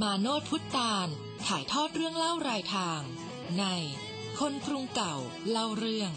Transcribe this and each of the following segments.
มาโนดพุทธานถ่ายทอดเรื่องเล่ารายทาง ในคนกรุงเก่าเล่าเรื่อง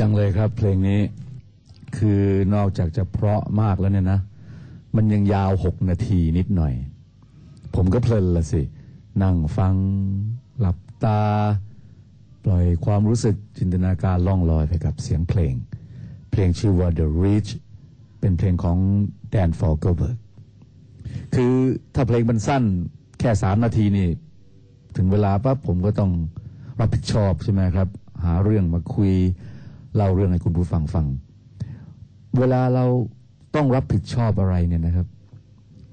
จังเลยครับ เพลงนี้คือนอกจากจะเพราะมากแล้วเนี่ยนะ มันยังยาวหกนาทีนิดหน่อย ผมก็เพลินละสิ นั่งฟัง หลับตา ปล่อยความรู้สึกจินตนาการล่องลอยไปกับเสียงเพลง เพลงชื่อว่า The Reach เป็นเพลงของแดนฟอลเกอร์เบิร์กคือถ้าเพลงมันสั้นแค่สามนาทีนี่ ถึงเวลาปั๊บผมก็ต้องรับผิดชอบใช่ไหมครับ หาเรื่องมาคุย เล่าเรื่องให้คุณผู้ฟังฟัง เวลาเราต้องรับผิดชอบอะไรเนี่ยนะครับ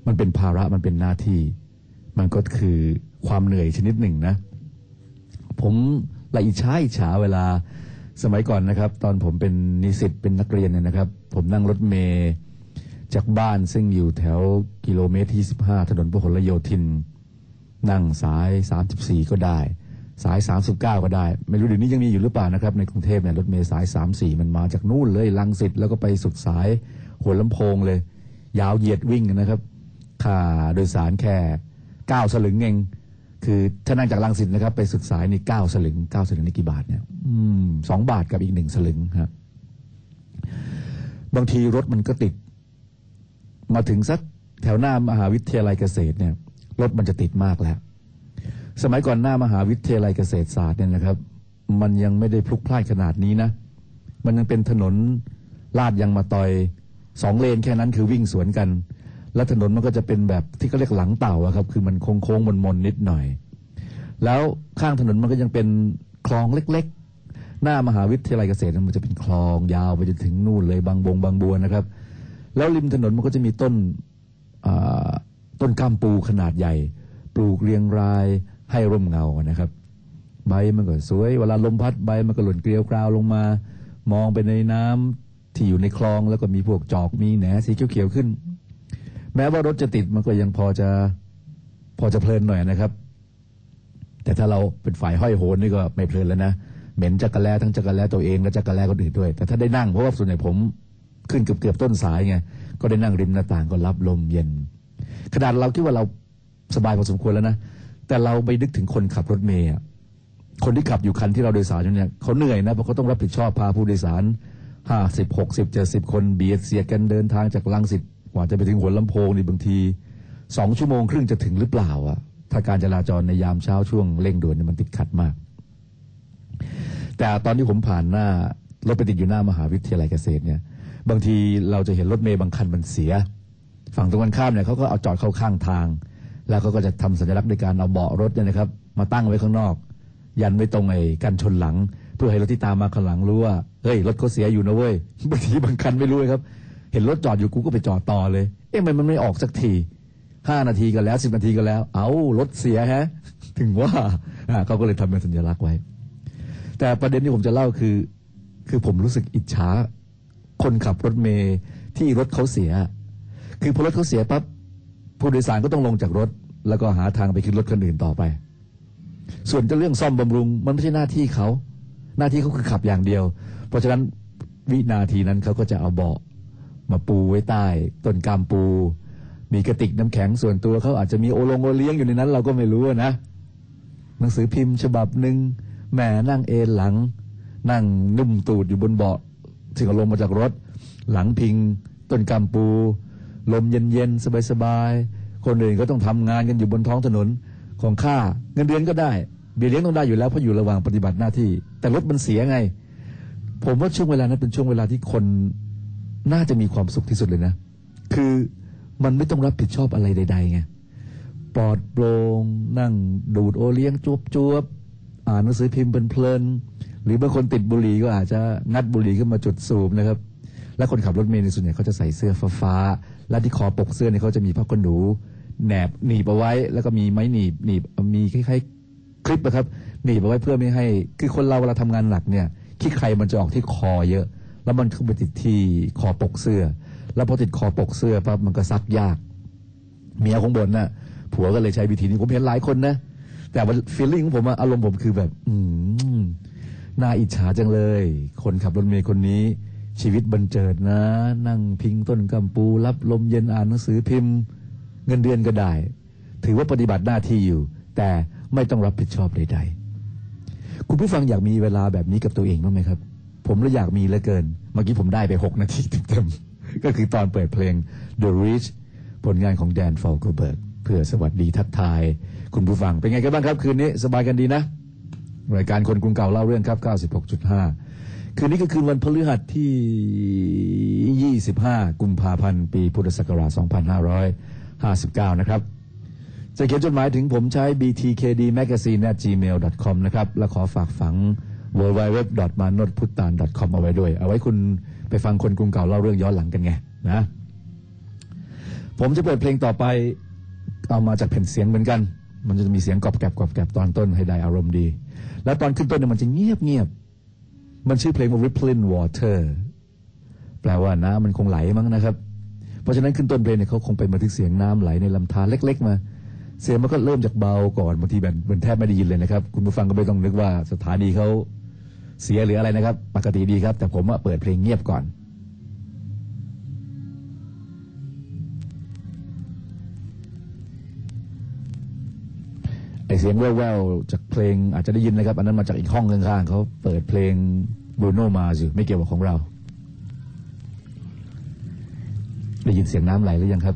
มันเป็นภาระมันเป็นหน้าที่ มันก็คือความเหนื่อยชนิดหนึ่งนะ ผมละอิจฉาอิจฉาเวลาสมัยก่อนนะครับ ตอนผมเป็นนิสิตเป็นนักเรียนเนี่ยนะครับ ผมนั่งรถเมย์จากบ้านซึ่งอยู่แถวกิโลเมตรที่ 15 ถนนพหลโยธิน นั่งสาย 34 ก็ได้ สาย 39 ก็ได้ ไม่รู้เดี๋ยวนี้ยังมีอยู่หรือเปล่านะครับ ในกรุงเทพเนี่ยรถเมล์สาย 34 มันมาจากนู่นเลยลังสิตแล้วก็ไปสุดสายหัวลำโพงเลย ยาวเหยียดวิ่งนะครับ ค่าโดยสารแค่ 9 สลึงเองคือถ้านั่งจากลังสิตนะครับ ไปสุดสายนี่ 9 สลึง 9 สลึงนี่กี่บาทเนี่ยอืมสองบาทกับอีกหนึ่งสลึงครับบางทีรถมันก็ติด มาถึงสักแถวหน้ามหาวิทยาลัยเกษตรเนี่ยรถมันจะติดมากแล้ว สมัยก่อนหน้ามหาวิทยาลัยเกษตรศาสตร์เนี่ยนะครับ มันยังไม่ได้พลุกพล่านขนาดนี้นะ มันยังเป็นถนนลาดยางมาตอยสองเลนแค่นั้นคือวิ่งสวนกัน แล้วถนนมันก็จะเป็นแบบที่เขาเรียกหลังเต่าครับ คือมันโค้งๆมนๆนิดหน่อย แล้วข้างถนนมันก็ยังเป็นคลองเล็กๆ หน้ามหาวิทยาลัยเกษตรมันจะเป็นคลองยาวไปจนถึงนู่นเลยบางบงบางบัวนะครับ แล้วริมถนนมันก็จะมีต้นต้นก้ามปูขนาดใหญ่ ปลูกเรียงราย ให้ร่มเงานะครับ ใบมันก็สวย เวลาลมพัดใบมันก็หล่นเกลียวกราวลงมา มองไปในน้ำที่อยู่ในคลองแล้วก็มีพวกจอกมีแหนสีเขียวๆขึ้น แม้ว่ารถจะติดมันก็ยังพอจะพอจะเพลินหน่อยนะครับ แต่ถ้าเราเป็นฝ่ายห้อยโหนนี่ก็ไม่เพลินแล้วนะเหม็นจักรแล้ทั้งจักรแล้ตัวเองและจักรแล้คนอื่นด้วย แต่ถ้าได้นั่งเพราะว่าส่วนใหญ่ผมขึ้นเกือบเกือบต้นสายไงก็ได้นั่งริมหน้าต่างก็รับลมเย็น ขนาดเราคิดว่าเราสบายพอสมควรแล้วนะ แต่เราไปนึกถึงคนขับรถเมย์คนที่ขับอยู่คันที่เราโดยสารอยู่เนี่ยเขาเหนื่อยนะเพราะเขาต้องรับผิดชอบพาผู้โดยสารห้าสิบหกสิบเจ็ดสิบคนเบียดเสียกันเดินทางจากลังสิตกว่าจะไปถึงหัวลำโพงนี่บางทีสองชั่วโมงครึ่งจะถึงหรือเปล่าอะถ้าการจราจรในยามเช้าช่วงเร่งด่วนเนี่ยมันติดขัดมาก แต่ตอนที่ผมผ่านหน้ารถไปติดอยู่หน้ามหาวิทยาลัยเกษตรเนี่ยบางทีเราจะเห็นรถเมย์บางคันมันเสีย ฝั่งตรงกันข้ามเนี่ยเขาก็เอาจอดเข้าข้างทาง แล้วเขาก็จะทำสัญลักษณ์ในการเอาเบาะรถเนี่ยนะครับ มาตั้งไว้ข้างนอก ยันไว้ตรงไอ้กันชนหลัง เพื่อให้รถที่ตามมาข้างหลังรู้ว่าเฮ้ยรถเขาเสียอยู่นะเว้ยบางทีบางคันไม่รู้เลยครับ เห็นรถจอดอยู่กูก็ไปจอดต่อเลย เอ๊ะทำไมมันไม่ออกสักทีห้านาทีก็แล้วสิบนาทีก็แล้ว เอารถเสียฮะ ถึงว่าอ่าเขาก็เลยทำเป็นสัญลักษณ์ไว้ แต่ประเด็นที่ผมจะเล่าคือ คือผมรู้สึกอิจฉาคนขับรถเมย์ที่รถเขาเสีย คือพอรถเขาเสียปั๊บ ผู้โดยสารก็ต้องลงจากรถ แล้วก็หาทางไปขึ้นรถคันอื่นต่อไป ส่วนจะเรื่องซ่อมบำรุงมันไม่ใช่หน้าที่เขา หน้าที่เขาคือขับอย่างเดียว เพราะฉะนั้นวินาทีนั้นเขาก็จะเอาเบาะมาปูไว้ใต้ต้นกามปู มีกระติกน้ำแข็งส่วนตัวเขาอาจจะมีโอลงโอเลี้ยงอยู่ในนั้น เราก็ไม่รู้นะหนังสือพิมพ์ฉบับหนึ่งแหม่นั่งเอนหลัง นั่งนุ่มตูดอยู่บนเบาะที่เขาลงมาจากรถ หลังพิงต้นกำปู ลมเย็นๆ สบายๆ คนอื่นก็ต้องทำงานกันอยู่บนท้องถนนของข้าเงินเดือนก็ได้เบี้ยเลี้ยงต้องได้อยู่แล้วเพราะอยู่ระหว่างปฏิบัติหน้าที่ แต่รถมันเสียไง ผมว่าช่วงเวลานั้นเป็นช่วงเวลาที่คนน่าจะมีความสุขที่สุดเลยนะ คือมันไม่ต้องรับผิดชอบอะไรใดๆไงปลอดโปร่งนั่งดูดโอเลี้ยงจวบจวบๆอ่านหนังสือพิมพ์เพลินๆหรือบางคนติดบุหรี่ก็อาจจะงัดบุหรี่ขึ้นมาจุดสูบนะครับ และคนขับรถเมล์ในส่วนใหญ่เขาจะใส่เสื้อฟ้า และที่คอปกเสื้อเนี่ยเขาจะมีผ้าขนหนูแหนบหนีบเอาไว้ แล้วก็มีไม้หนีบหนีบมีคล้ายๆคลิปนะครับหนีบเอาไว้เพื่อไม่ให้ คือคนเราเวลาทำงานหนักเนี่ยขี้ใครมันจะออกที่คอเยอะ แล้วมันเข้าไปติดที่คอปกเสื้อ แล้วพอติดคอปกเสื้อปั๊บมันก็ซักยากเมียของบนน่ะผัวก็เลยใช้วิธีนี้ผมเห็นหลายคนนะแต่ว่าฟีลลิ่งของผมอารมณ์ผมคือแบบ อืน่าอิจฉาจังเลย คนขับรถเมล์คนนี้ ชีวิตบันเจิดนะ นั่งพิงต้นกำปู รับลมเย็นอ่านหนังสือพิมพ์ เงินเดือนก็ได้ ถือว่าปฏิบัติหน้าที่อยู่ แต่ไม่ต้องรับผิดชอบใด ๆ คุณผู้ฟังอยากมีเวลาแบบนี้กับตัวเองบ้างไหมครับ ผมเลยอยากมีเหลือเกิน เมื่อกี้ผมได้ไป 6 นาทีเต็มๆก็คือตอนเปิดเพลง The Reach ผลงานของ Dan Fogelberg เพื่อสวัสดีทักทาย คุณผู้ฟังเป็นไงกันบ้างครับ คืนนี้ สบายกันดีนะรายการคนกรุงเก่าเล่าเรื่องครับ 96.5 คืนนี้ก็คืนวันพฤหัสที่ 25 กุมภาพันธ์ ปีพุทธศักราช 2559 นะครับ จะเขียนจดหมายถึงผมใช้ btkdmagazine@gmail.com นะครับ และขอฝากฝัง www.manotputan.com เอาไว้ด้วย เอาไว้คุณไปฟังคนกรุงเก่าเล่าเรื่องย้อนหลังกันไงนะ ผมจะเปิดเพลงต่อไปเอามาจากแผ่นเสียงเหมือนกัน มันจะมีเสียงกรอบแกรบกรอบแกรบตอนต้นให้ได้อารมณ์ดี แล้วตอนขึ้นต้นเนี่ยมันจะเงียบเงียบ มันชื่อเพลงว่า rippling water แปลว่าน้ำมันคงไหลมั้งนะครับ เพราะฉะนั้นขึ้นต้นเพลงเนี่ยเขาคงไปมาถึงเสียงน้ำไหลในลำธารเล็ก ๆ มา เสียงมันก็เริ่มจากเบาก่อนบางทีแบบมันแทบไม่ได้ยินเลยนะครับ คุณผู้ฟังก็ไม่ต้องนึกว่าสถานีเขาเสียหรืออะไรนะครับ ปกติดีครับ แต่ผมว่าเปิดเพลงเงียบก่อน ไอเสียงแว่วๆจากเพลงอาจจะได้ยินนะครับ อันนั้นมาจากอีกห้องข้างๆเขาเปิดเพลง Bruno Mars อยู่ไม่เกี่ยวกับของเรา ได้ยินเสียงน้ำไหลหรือยังครับ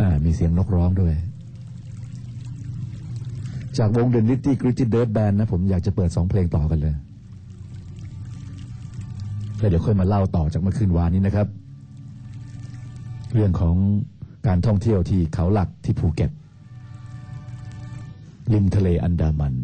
อ่ามีเสียงนกร้องด้วย จากวง The Nitty Gritty Dirt Band นะ ผมอยากจะเปิดสองเพลงต่อกันเลยแล้วเดี๋ยวค่อยมาเล่าต่อจากเมื่อคืนวานนี้นะครับ เรื่องของการท่องเที่ยวที่เขาหลักที่ภูเก็ตริมทะเลอันดามัน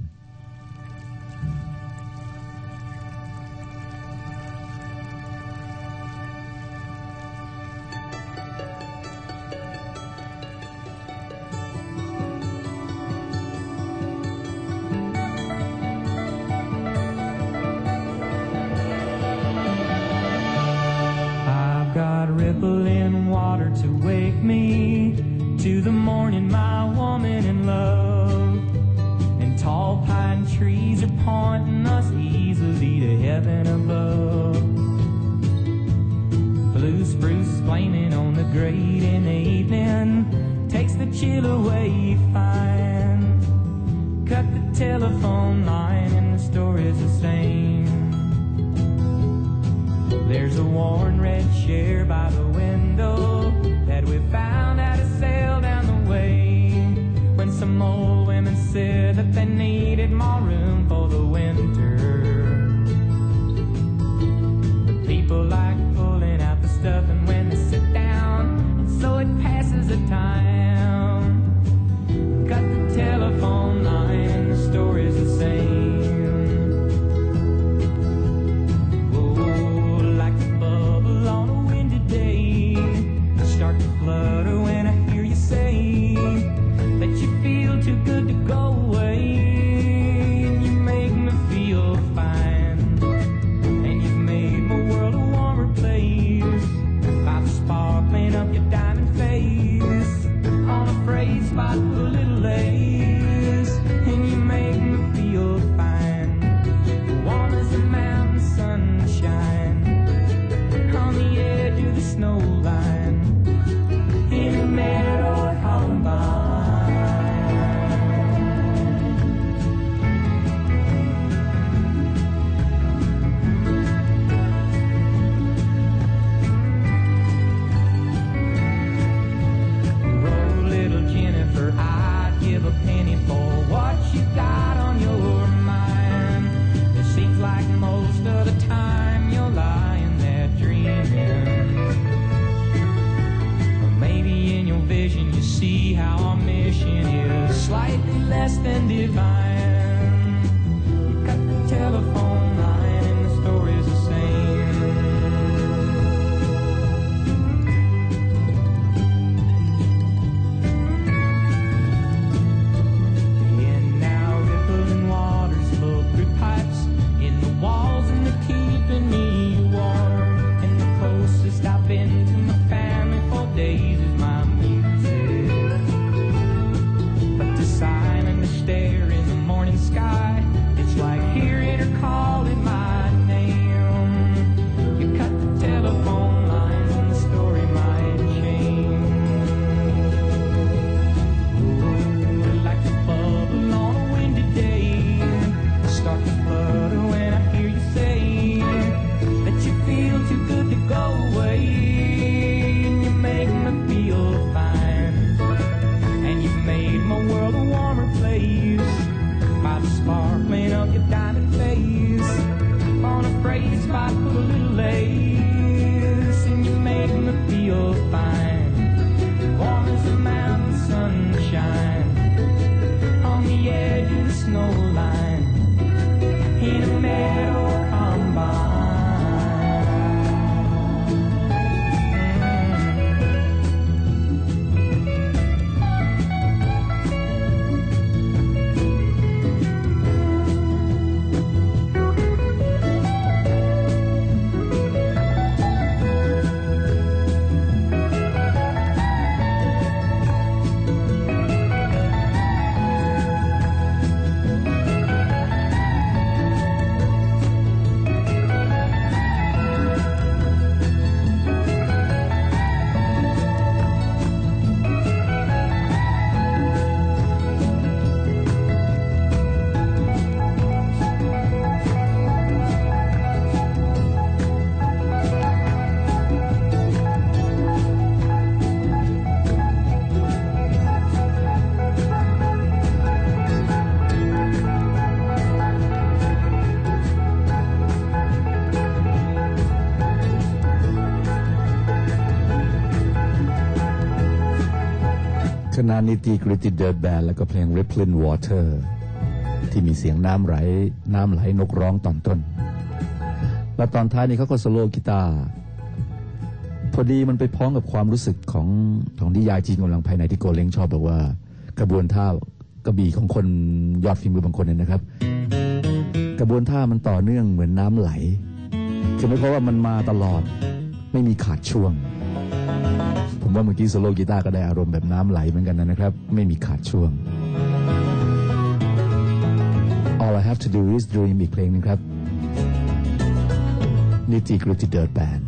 ณะนิติกริติเดิร์แบนแล้วก็เพลง Rippling Water ที่มีเสียงน้ำไหลน้ำไหลนกร้องตอนต้น แล้วตอนท้ายนี่เขาก็สโลกีตาร์พอดีมันไปพ้องกับความรู้สึกของของนิยายจีนกำลังภายในที่โกเล้งชอบบอกว่า กระบวนท่ากระบี่ของคนยอดฝีมือบางคนเนี่ยนะครับ กระบวนท่ามันต่อเนื่องเหมือนน้ำไหลคือไม่เพราะว่ามันมาตลอดไม่มีขาดช่วง ผมว่าเมื่อกี้โซโล่กีตาร์ก็ได้อารมณ์แบบน้ำไหลเหมือนกันนะครับ ไม่มีขาดช่วง All I have to do is dream อีกเพลงหนึ่งครับ Nitty Gritty Dirt Band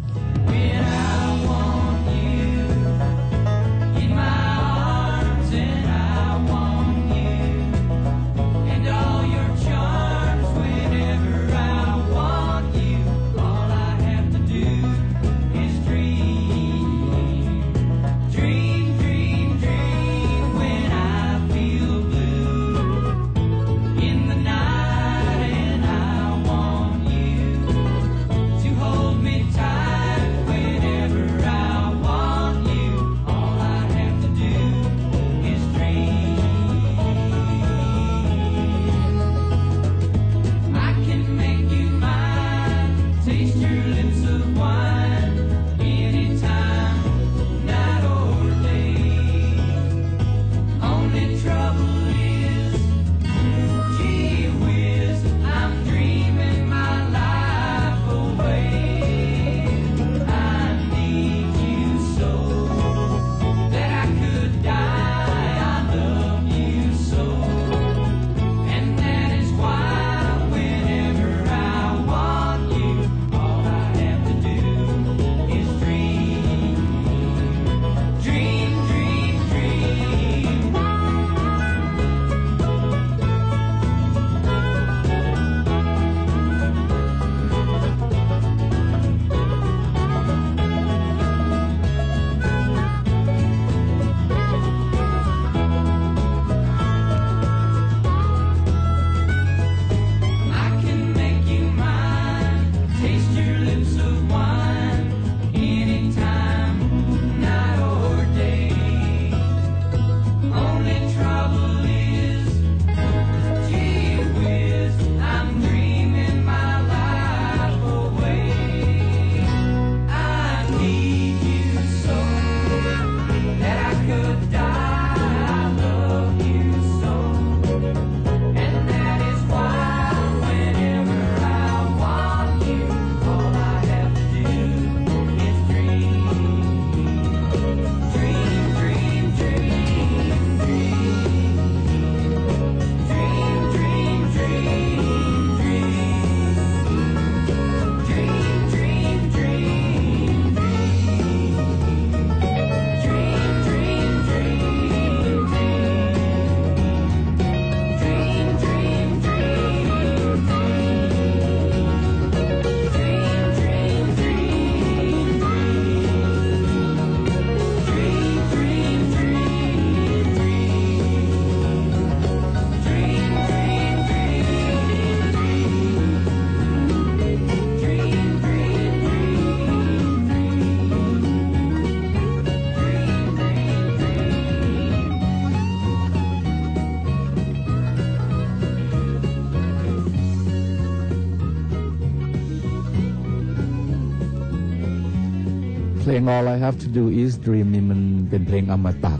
All I Have to Do Is Dream นี่มันเป็นเพลงอมตะ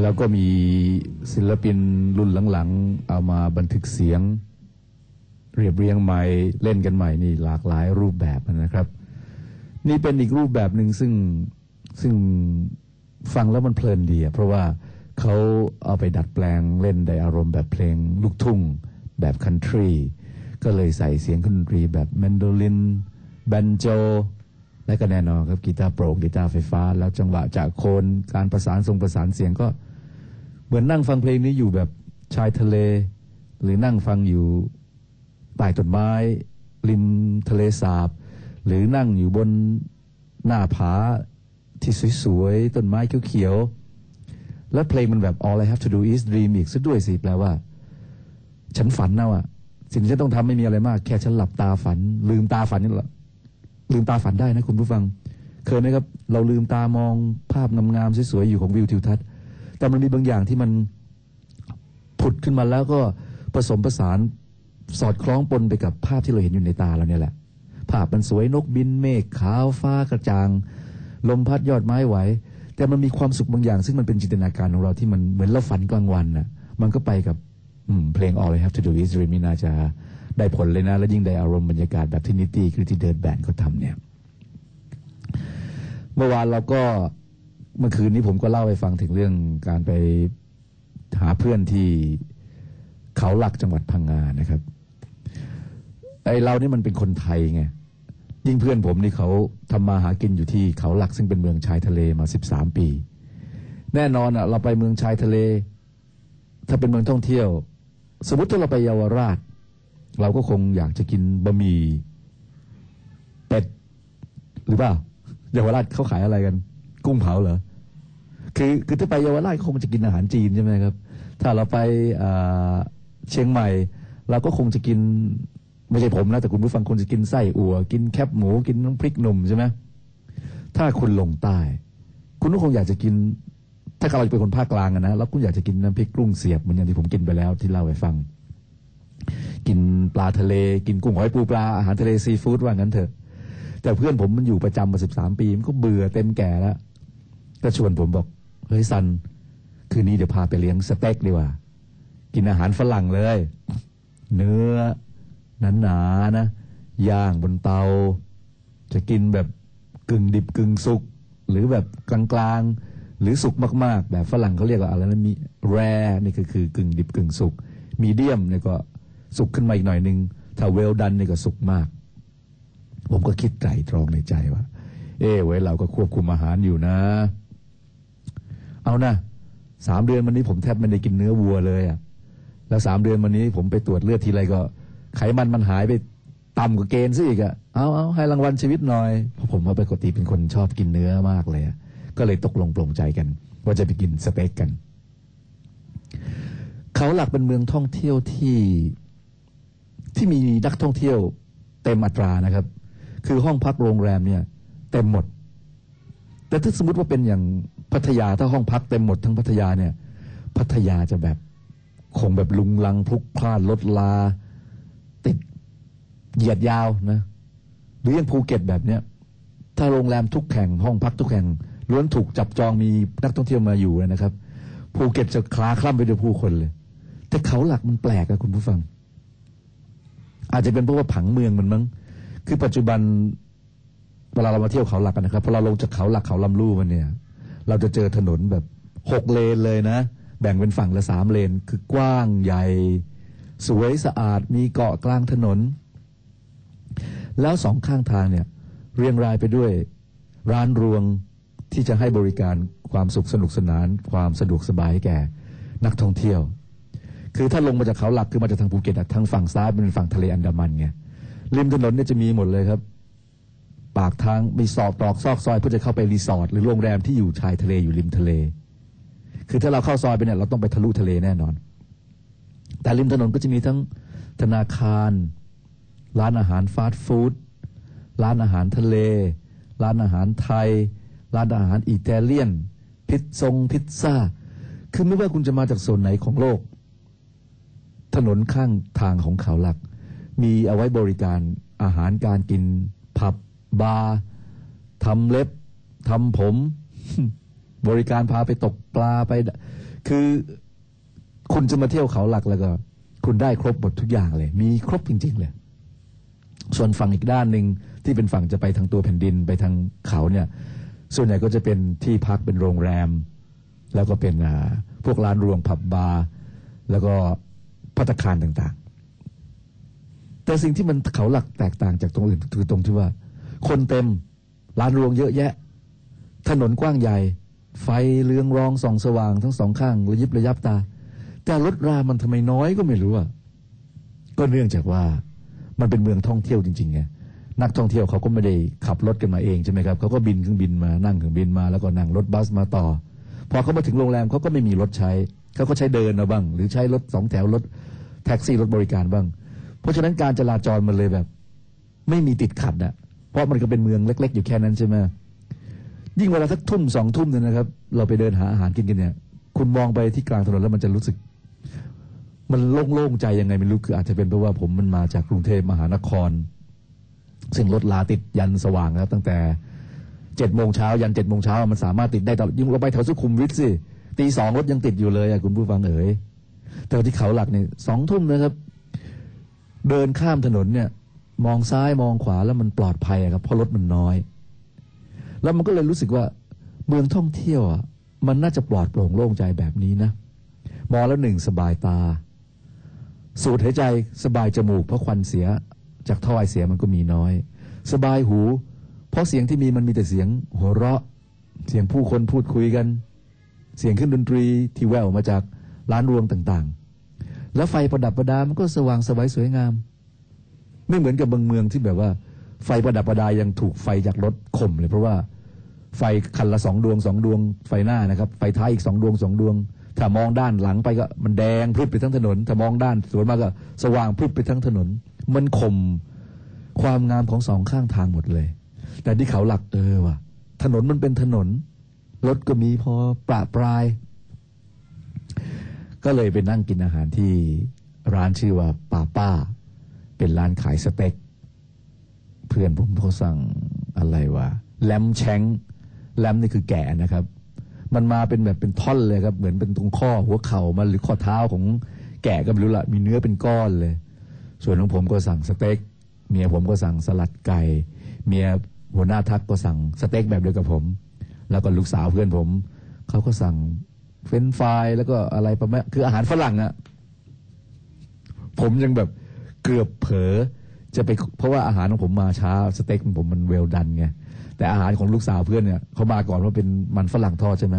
แล้วก็มีศิลปินรุ่นหลังๆ เอามาบันทึกเสียง เรียบเรียงใหม่ เล่นกันใหม่นี่หลากหลายรูปแบบนะครับ นี่เป็นอีกรูปแบบหนึ่งซึ่งซึ่งฟังแล้วมันเพลินดีอะเพราะว่าเขาเอาไปดัดแปลงเล่นได้อารมณ์แบบเพลงลูกทุ่ง แบบคันทรีก็เลยใส่เสียงครื่องดนตรีแบบแมนโดลินแบนโจ และก็แน่นอนครับกีตาร์โปร่งกีตาร์ไฟฟ้า แล้วจังหวะจากโคนการประสานทรงประสานเสียงก็ เหมือนนั่งฟังเพลงนี้อยู่แบบชายทะเล หรือนั่งฟังอยู่ใต้ต้นไม้ ริมทะเลสาบ หรือนั่งอยู่บนหน้าผาที่สวยๆต้นไม้เขียวๆแล้วเพลงมันแบบ all I have to do is dream อีกซะด้วยสิแปลว่า ฉันฝันนะว่ะสิ่งที่ฉันต้องทำไม่มีอะไรมาก แค่ฉันหลับตาฝัน ลืมตาฝันนี่แหละ ลืมตาฝันได้นะคุณผู้ฟัง เคยไหมครับ เราลืมตามองภาพงามๆสวยๆอยู่ของวิวทิวทัศน์ แต่มันมีบางอย่างที่มันผุดขึ้นมาแล้วก็ผสมผสานสอดคล้องปนไปกับภาพที่เราเห็นอยู่ในตาเราเนี่ยแหละ ภาพมันสวยนกบินเมฆขาวฟ้ากระจ่าง ลมพัดยอดไม้ไหว แต่มันมีความสุขบางอย่าง ซึ่งมันเป็นจินตนาการของเราที่มันเหมือนเราฝันกลางวันน่ะมันก็ไปกับเพลง All I Have to Do Is Dream นี่น่าจะ ได้ผลเลยนะ และยิ่งได้อารมณ์บรรยากาศแบบที่นิตี้คือที่เดินแบนเขาทำเนี่ยเมื่อวานเราก็เมื่อคืนนี้ผมก็เล่าให้ฟังถึงเรื่องการไปหาเพื่อนที่เขาหลักจังหวัดพังงานะครับ ไอเรานี่มันเป็นคนไทยไงยิ่งเพื่อนผมนี่เขาทำมาหากินอยู่ที่เขาหลักซึ่งเป็นเมืองชายทะเลมาสิบสามปี แน่นอนอะ เราไปเมืองชายทะเล ถ้าเป็นเมืองท่องเที่ยว สมมติถ้าเราไปเยาวราช เราก็คงอยากจะกินบะหมี่เป็ดหรือเปล่าเยาวราชเขาขายอะไรกัน กุ้งเผาเหรอคือคือถ้าไปเยาวราชคงจะกินอาหารจีนใช่ไหมครับ ถ้าเราไปเชียงใหม่ เราก็คงจะกินไม่ใช่ผมนะแต่คุณผู้ฟังคงจะกินไส้อั่วกินแคบหมูกินน้ำพริกหนุ่มใช่ไหมถ้าคุณลงใต้ คุณก็คงอยากจะกิน ถ้าเราเป็นคนภาคกลางนะแล้วคุณอยากจะกินน้ำพริกกุ้งเสียบเหมือนอย่างที่ผมกินไปแล้วที่เล่าให้ฟัง กินปลาทะเล กินกุ้งหอยปูปลาอาหารทะเลซีฟู้ดว่างั้นเถอะ แต่เพื่อนผมมันอยู่ประจำมาสิบสามปี มันก็เบื่อเต็มแก่แล้วก็ชวนผมบอกเฮ้ยซัน คืนนี้เดี๋ยวพาไปเลี้ยงสเต็กดีกว่า กินอาหารฝรั่งเลย เนื้อหนาๆนนะย่างบนเตา จะกินแบบกึ่งดิบกึ่งสุก หรือแบบกลางๆ หรือสุกมากๆ แบบฝรั่งเขาเรียกว่าอะไรนะมีแรนี่ก็คือกึ่งดิบกึ่งสุกมีเดียมเนี่ยก็ สุกขึ้นมาอีกหน่อยหนึ่งถ้าเวลดันนี่ก็สุกมาก ผมก็คิดไตรตรองในใจว่า เอ้ไว้เราก็ควบคุมอาหารอยู่นะ เอานะสามเดือนวันนี้ผมแทบไม่ได้กินเนื้อวัวเลยอะแล้วสามเดือนวันนี้ผมไปตรวจเลือดทีไรก็ ไขมันมันหายไปต่ำกว่าเกณฑ์ซะอีกอะเอาเอาให้รางวัลชีวิตหน่อยเพราะผมว่าปกติเป็นคนชอบกินเนื้อมากเลยอะก็เลยตกลงปลงใจกัน ว่าจะไปกินสเต็กกัน เขาหลักเป็นเมืองท่องเที่ยวที่ ที่มีนักท่องเที่ยวเต็มอัตรานะครับ คือห้องพักโรงแรมเนี่ยเต็มหมด แต่ถ้าสมมติว่าเป็นอย่างพัทยาถ้าห้องพักเต็มหมดทั้งพัทยาเนี่ย พัทยาจะแบบคงแบบรุงรังพลุกพล่านรถรา ติดเหยียดยาวนะหรืออย่างภูเก็ตแบบเนี้ยถ้าโรงแรมทุกแห่งห้องพักทุกแห่งล้วนถูกจับจองมีนักท่องเที่ยวมาอยู่นะครับ ภูเก็ตจะคลาคล่ำไปด้วยผู้คนเลย แต่เขาหลักมันแปลกอะคุณผู้ฟัง อาจจะเป็นเพราะว่าผังเมืองมันมั้งคือปัจจุบันเวลาเรามาเที่ยวเขาหลักกันนะครับพอเราลงจากเขาหลักเขาลำลู่มันเนี่ย เราจะเจอถนนแบบหกเลนเลยนะ แบ่งเป็นฝั่งละสามเลน คือกว้างใหญ่ สวยสะอาดมีเกาะกลางถนน แล้วสองข้างทางเนี่ย เรียงรายไปด้วย ร้านรวงที่จะให้บริการความสุขสนุกสนาน ความสะดวกสบายแก่นักท่องเที่ยว คือถ้าลงมาจากเขาหลักคือมาจากทางภูเก็ตทางฝั่งซ้ายเป็นฝั่งทะเลอันดามันไงริมถนนเนี่ยจะมีหมดเลยครับ ปากทางมีซอกตรอกซอกซอยเพื่อจะเข้าไปรีสอร์ทหรือโรงแรมที่อยู่ชายทะเลอยู่ริมทะเล คือถ้าเราเข้าซอยไปเนี่ยเราต้องไปทะลุทะเลแน่นอน แต่ริมถนนก็จะมีทั้งธนาคาร ร้านอาหารฟาสต์ฟู้ดร้านอาหารทะเล ร้านอาหารไทย ร้านอาหารอิตาเลียน พิซซงพิซซ่า คือไม่ว่าคุณจะมาจากโซนไหนของโลก ถนนข้างทางของเขาหลัก มีเอาไว้บริการอาหารการกิน ผับบาร์ทำเล็บทำผม บริการพาไปตกปลาไป คือคุณจะมาเที่ยวเขาหลักแล้วก็ คุณได้ครบหมดทุกอย่างเลย มีครบจริง ๆ เลย ส่วนฝั่งอีกด้านหนึ่งที่เป็นฝั่งจะไปทางตัวแผ่นดินไปทางเขาเนี่ย ส่วนใหญ่ก็จะเป็นที่พักเป็นโรงแรม แล้วก็เป็นพวกร้านรวงผับบาร์แล้วก็ พัตคารต่างๆ แต่สิ่งที่มันเขาหลักแตกต่างจากตรงอื่นคือตรงที่ว่า คนเต็มร้านรวงเยอะแยะ ถนนกว้างใหญ่ ไฟเรืองรองส่องสว่างทั้งสองข้างระยิบระยับตา แต่รถรามันทำไมน้อยก็ไม่รู้อะก็เนื่องจากว่ามันเป็นเมืองท่องเที่ยวจริงๆไงนักท่องเที่ยวเขาก็ไม่ได้ขับรถกันมาเองใช่ไหมครับเขาก็บินเครื่องบินมานั่งเครื่องบินมาแล้วก็นั่งรถบัสมาต่อพอเขามาถึงโรงแรมเขาก็ไม่มีรถใช้เขาก็ใช้เดินเอาบ้าง หรือใช้รถสองแถวรถ แท็กซี่รถบริการบ้าง เพราะฉะนั้นการจราจรมันเลยแบบ ไม่มีติดขัดอะเพราะมันก็เป็นเมืองเล็ก ๆ อยู่แค่นั้นใช่ไหมยิ่งเวลาสักทุ่มสองทุ่มเนี่ยนะครับ เราไปเดินหาอาหารกินกันเนี่ย คุณมองไปที่กลางถนนแล้วมันจะรู้สึก มันโล่งๆใจยังไงไม่รู้คืออาจจะเป็นเพราะว่าผมมันมาจากกรุงเทพมหานคร ซึ่งรถลาติดยันสว่างนะครับ ตั้งแต่เจ็ดโมงเช้ายันเจ็ดโมงเช้ามันสามารถติดได้ตลอดยิ่งเราไปแถวสุขุมวิทสิตีสองรถยังติดอยู่เลยอะคุณผู้ฟังเอ๋ย แต่ที่เขาหลักเนี่ยสองทุ่มนะครับ เดินข้ามถนนเนี่ย มองซ้ายมองขวาแล้วมันปลอดภัยครับเพราะรถมันน้อย แล้วมันก็เลยรู้สึกว่าเมืองท่องเที่ยวอะมันน่าจะปลอดโปร่งโล่งใจแบบนี้นะมองแล้วหนึ่งสบายตา สูดหายใจสบายจมูก เพราะควันเสียจากท่อไอเสียมันก็มีน้อย สบายหู เพราะเสียงที่มีมันมีแต่เสียงหัวเราะ เสียงผู้คนพูดคุยกัน เสียงขึ้นดนตรีที่แววมาจาก ร้านรวงต่างๆ แล้วไฟประดับประดามันก็สว่างสวยสวยงาม ไม่เหมือนกับบางเมืองที่แบบว่า ไฟประดับประดายังถูกไฟจากรถข่มเลย เพราะว่าไฟคันละสองดวงสองดวง ไฟหน้านะครับ ไฟท้ายอีกสองดวงสองดวง ถ้ามองด้านหลังไปก็มันแดงพรึบไปทั้งถนน ถ้ามองด้านสวนมากก็สว่างพรึบไปทั้งถนน มันข่มความงามของสองข้างทางหมดเลย แต่ที่เขาหลักเออว่ะถนนมันเป็นถนนรถก็มีพอประปราย ก็เลยไปนั่งกินอาหารที่ร้านชื่อว่าป้าป้า เป็นร้านขายสเต็ก เพื่อนผมเขาสั่งอะไรวะแลมแชงแลมนี่คือแกะนะครับ มันมาเป็นแบบเป็นท่อนเลยครับ เหมือนเป็นตรงข้อหัวเข่ามันหรือข้อเท้าของแกะก็ไม่รู้ละมีเนื้อเป็นก้อนเลย ส่วนของผมก็สั่งสเต็ก เมียผมก็สั่งสลัดไก่ เมียหัวหน้าทักก็สั่งสเต็กแบบเดียวกับผม แล้วก็ลูกสาวเพื่อนผมเขาก็สั่ง french fries แล้วก็อะไรประมาณคืออาหารฝรั่งอะผมยังแบบเกือบเผลอจะไปเพราะว่าอาหารของผมมาช้าสเต็กของผมมัน well done ไงแต่อาหารของลูกสาวเพื่อนเนี่ยเขามาก่อนว่าเป็นมันฝรั่งทอดใช่ไหม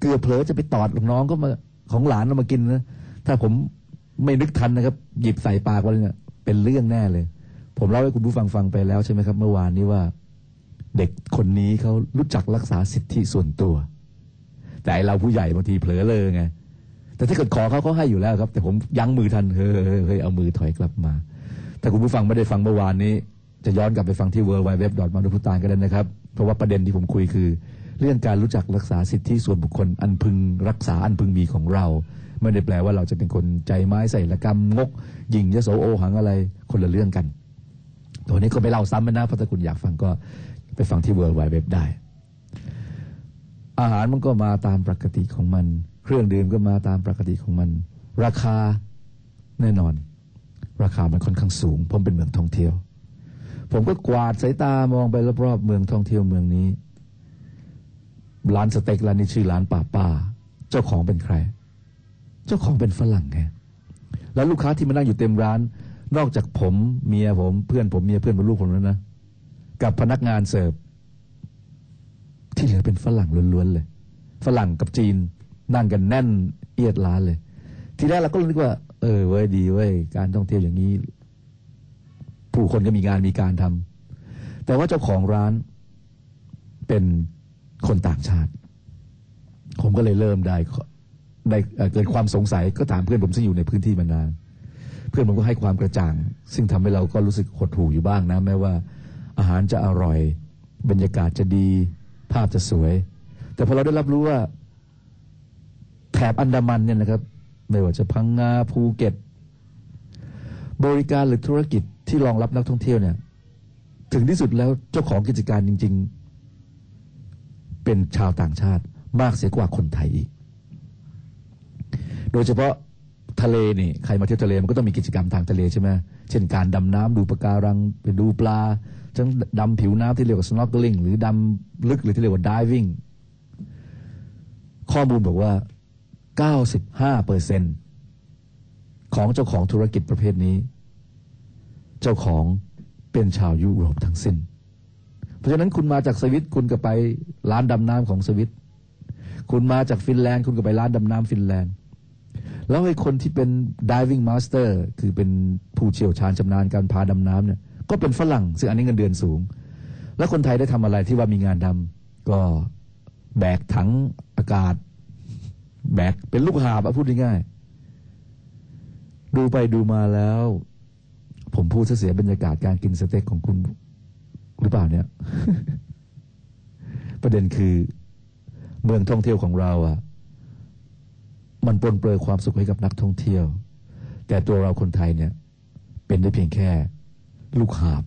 เกือบเผลอจะไปตอดน้องก็มาของหลานเอามากินนะถ้าผมไม่นึกทันนะครับ หยิบใส่ปากไว้เนี่ยเป็นเรื่องแน่เลย ผมเล่าให้คุณผู้ฟังฟังไปแล้วใช่ไหมครับ เมื่อวานนี้ว่า เด็กคนนี้เขารู้จักรักษาสิทธิส่วนตัว แต่ไอเราผู้ใหญ่บางทีเผลอเลยไงแต่ถ้าเกิดขอเขาเขาให้อยู่แล้วครับ แต่ผมยั้งมือทันเฮ้ยเฮ้ยเฮ้ยเอามือถอยกลับมาถ้าคุณผู้ฟังไม่ได้ฟังเมื่อวานนี้ จะย้อนกลับไปฟังที่ w w w m a n u p u t a n ก็ได้นะครับ เพราะว่าประเด็นที่ผมคุยคือ เรื่องการรู้จักรักษาสิทธิส่วนบุคคลอันพึงรักษาอันพึงมีของเรา ไม่ได้แปลว่าเราจะเป็นคนใจไม้ใส่ละกรรมงก ยิงยโสโอหังอะไรคนละเรื่องกัน ตัวนี้ก็ไม่เล่าซ้ำนะเพราะถ้าคุณอยากฟังก็ไปฟังที่ w w w ได้ อาหารมันก็มาตามปกติของมัน เครื่องดื่มก็มาตามปกติของมัน ราคาแน่นอน ราคามันค่อนข้างสูง ผมเป็นเมืองท่องเที่ยว ผมก็กวาดสายตามองไปรอบๆเมืองท่องเที่ยวเมืองนี้ ร้านสเต็กร้านนี้ชื่อร้านป่าป้า เจ้าของเป็นใคร เจ้าของเป็นฝรั่งไงแล้วลูกค้าที่มานั่งอยู่เต็มร้าน นอกจากผมเมียผมเพื่อนผมเมียเพื่อนผมลูกผมแล้วนะ กับพนักงานเสิร์ฟ ที่เหลือเป็นฝรั่งล้วนๆเลย ฝรั่งกับจีนนั่งกันแน่นเอียดร้านเลย ทีแรกเราก็รู้ว่า เออเว้ยดีเว้ยการท่องเที่ยวอย่างนี้ ผู้คนก็มีงานมีการทำแต่ว่าเจ้าของร้านเป็นคนต่างชาติ ผมก็เลยเริ่มได้ได้เกิดความสงสัยก็ถามเพื่อนผมซึ่งอยู่ในพื้นที่มานาน เพื่อนผมก็ให้ความกระจ่าง ซึ่งทำให้เราก็รู้สึกหดหู่อยู่บ้างนะแม้ว่า อาหารจะอร่อย บรรยากาศจะดี ภาพจะสวย แต่พอเราได้รับรู้ว่า แถบอันดามันเนี่ยนะครับ ไม่ว่าจะพังงาภูเก็ต บริการหรือธุรกิจที่รองรับนักท่องเที่ยวเนี่ย ถึงที่สุดแล้วเจ้าของกิจการจริง ๆ เป็นชาวต่างชาติมากเสียกว่าคนไทยอีก โดยเฉพาะทะเลนี่ใครมาเที่ยวทะเลมันก็ต้องมีกิจกรรมทางทะเลใช่ไหม เช่นการดำน้ำดูปะการังไปดูปลาทั้งดำผิวน้ำที่เรียกว่า snorkeling หรือดำลึกหรือที่เรียกว่า diving ข้อมูลบอกว่า 95เปอร์เซนของเจ้าของธุรกิจประเภทนี้ เจ้าของเป็นชาวยุโรปทั้งสิ้น เพราะฉะนั้นคุณมาจากสวิตคุณก็ไปร้านดำน้ำของสวิต คุณมาจากฟินแลนด์ คุณก็ไปร้านดำน้ำฟินแลนด์ แล้วไอ้คนที่เป็น diving master คือเป็นผู้เชี่ยวชาญชำนาญการพาดำน้ำเนี่ยก็เป็นฝรั่ง ซึ่งอันนี้เงินเดือนสูง แล้วคนไทยได้ทำอะไรที่ว่ามีงานดำก็แบกถังอากาศ แบกเป็นลูกหาบพูดง่ายๆดูไปดูมาแล้ว ผมพูดเสียบรรยากาศการกินสเต็กของคุณหรือเปล่าเนี่ย ประเด็นคือเมืองท่องเที่ยวของเราอะ มันปลนเปลือยความสุขให้กับนักท่องเที่ยว แต่ตัวเราคนไทยเนี่ย เป็นได้เพียงแค่ลูกหาบ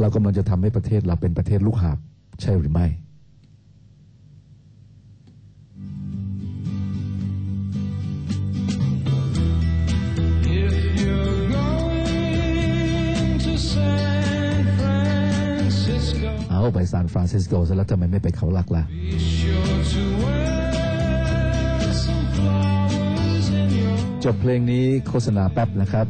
เรากำลังจะทำให้ประเทศเราเป็นประเทศลูกหาบ ใช่หรือไม่ If you're going to San Francisco, เอาไปซานฟรานซิสโกซะแล้วทำไมไม่ไปเขาหลักล่ะ จบเพลงนี้โฆษณาแป๊บนะครับ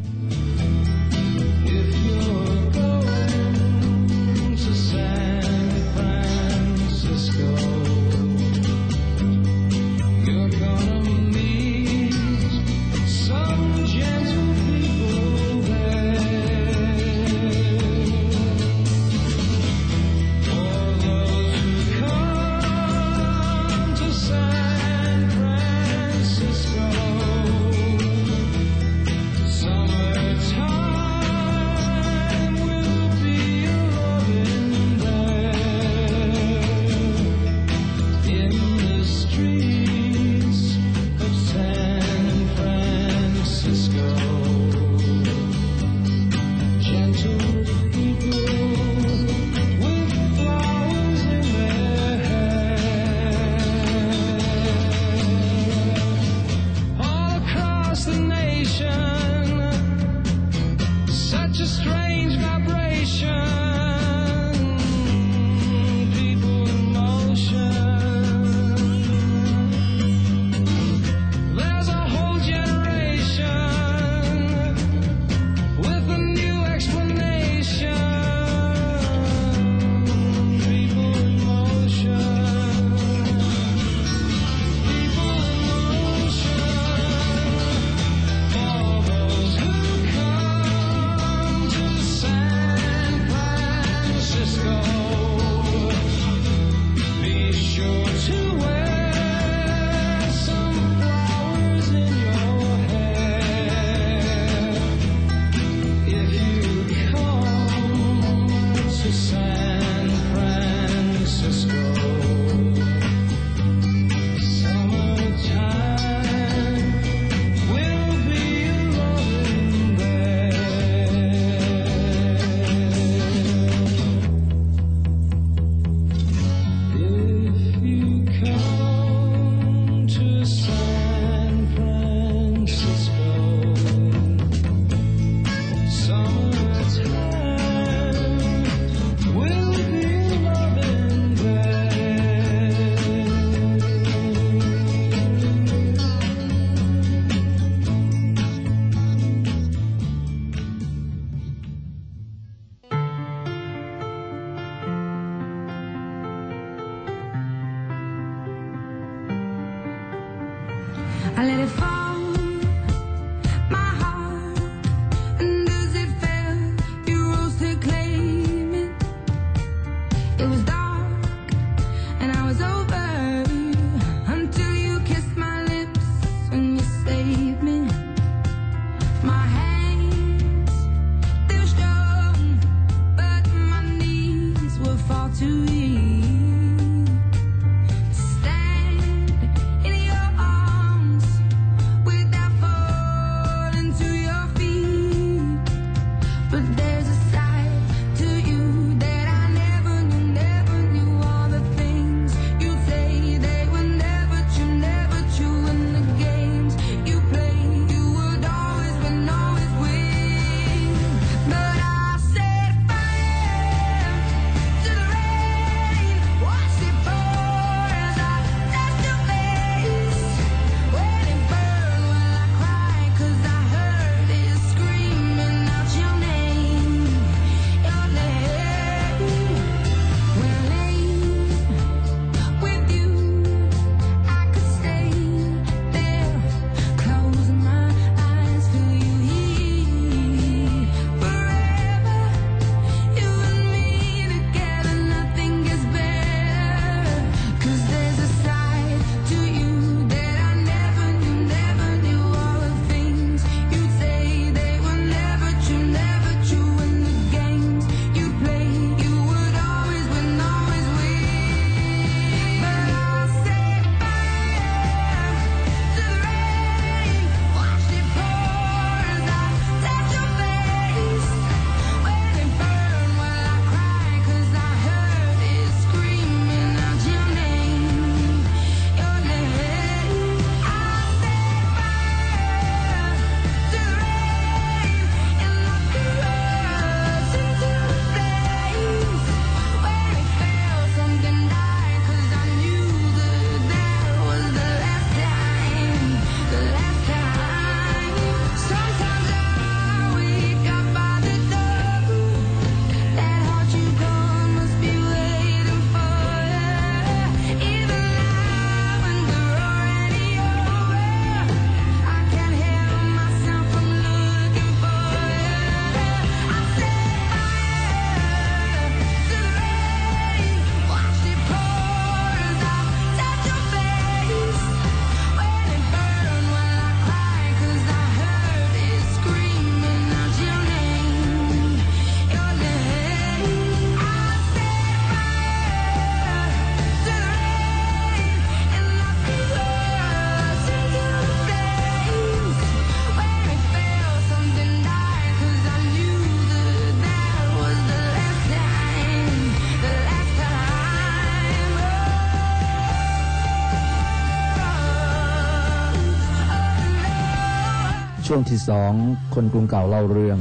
วงที่สองคนกรุงเก่าเล่าเรื่อง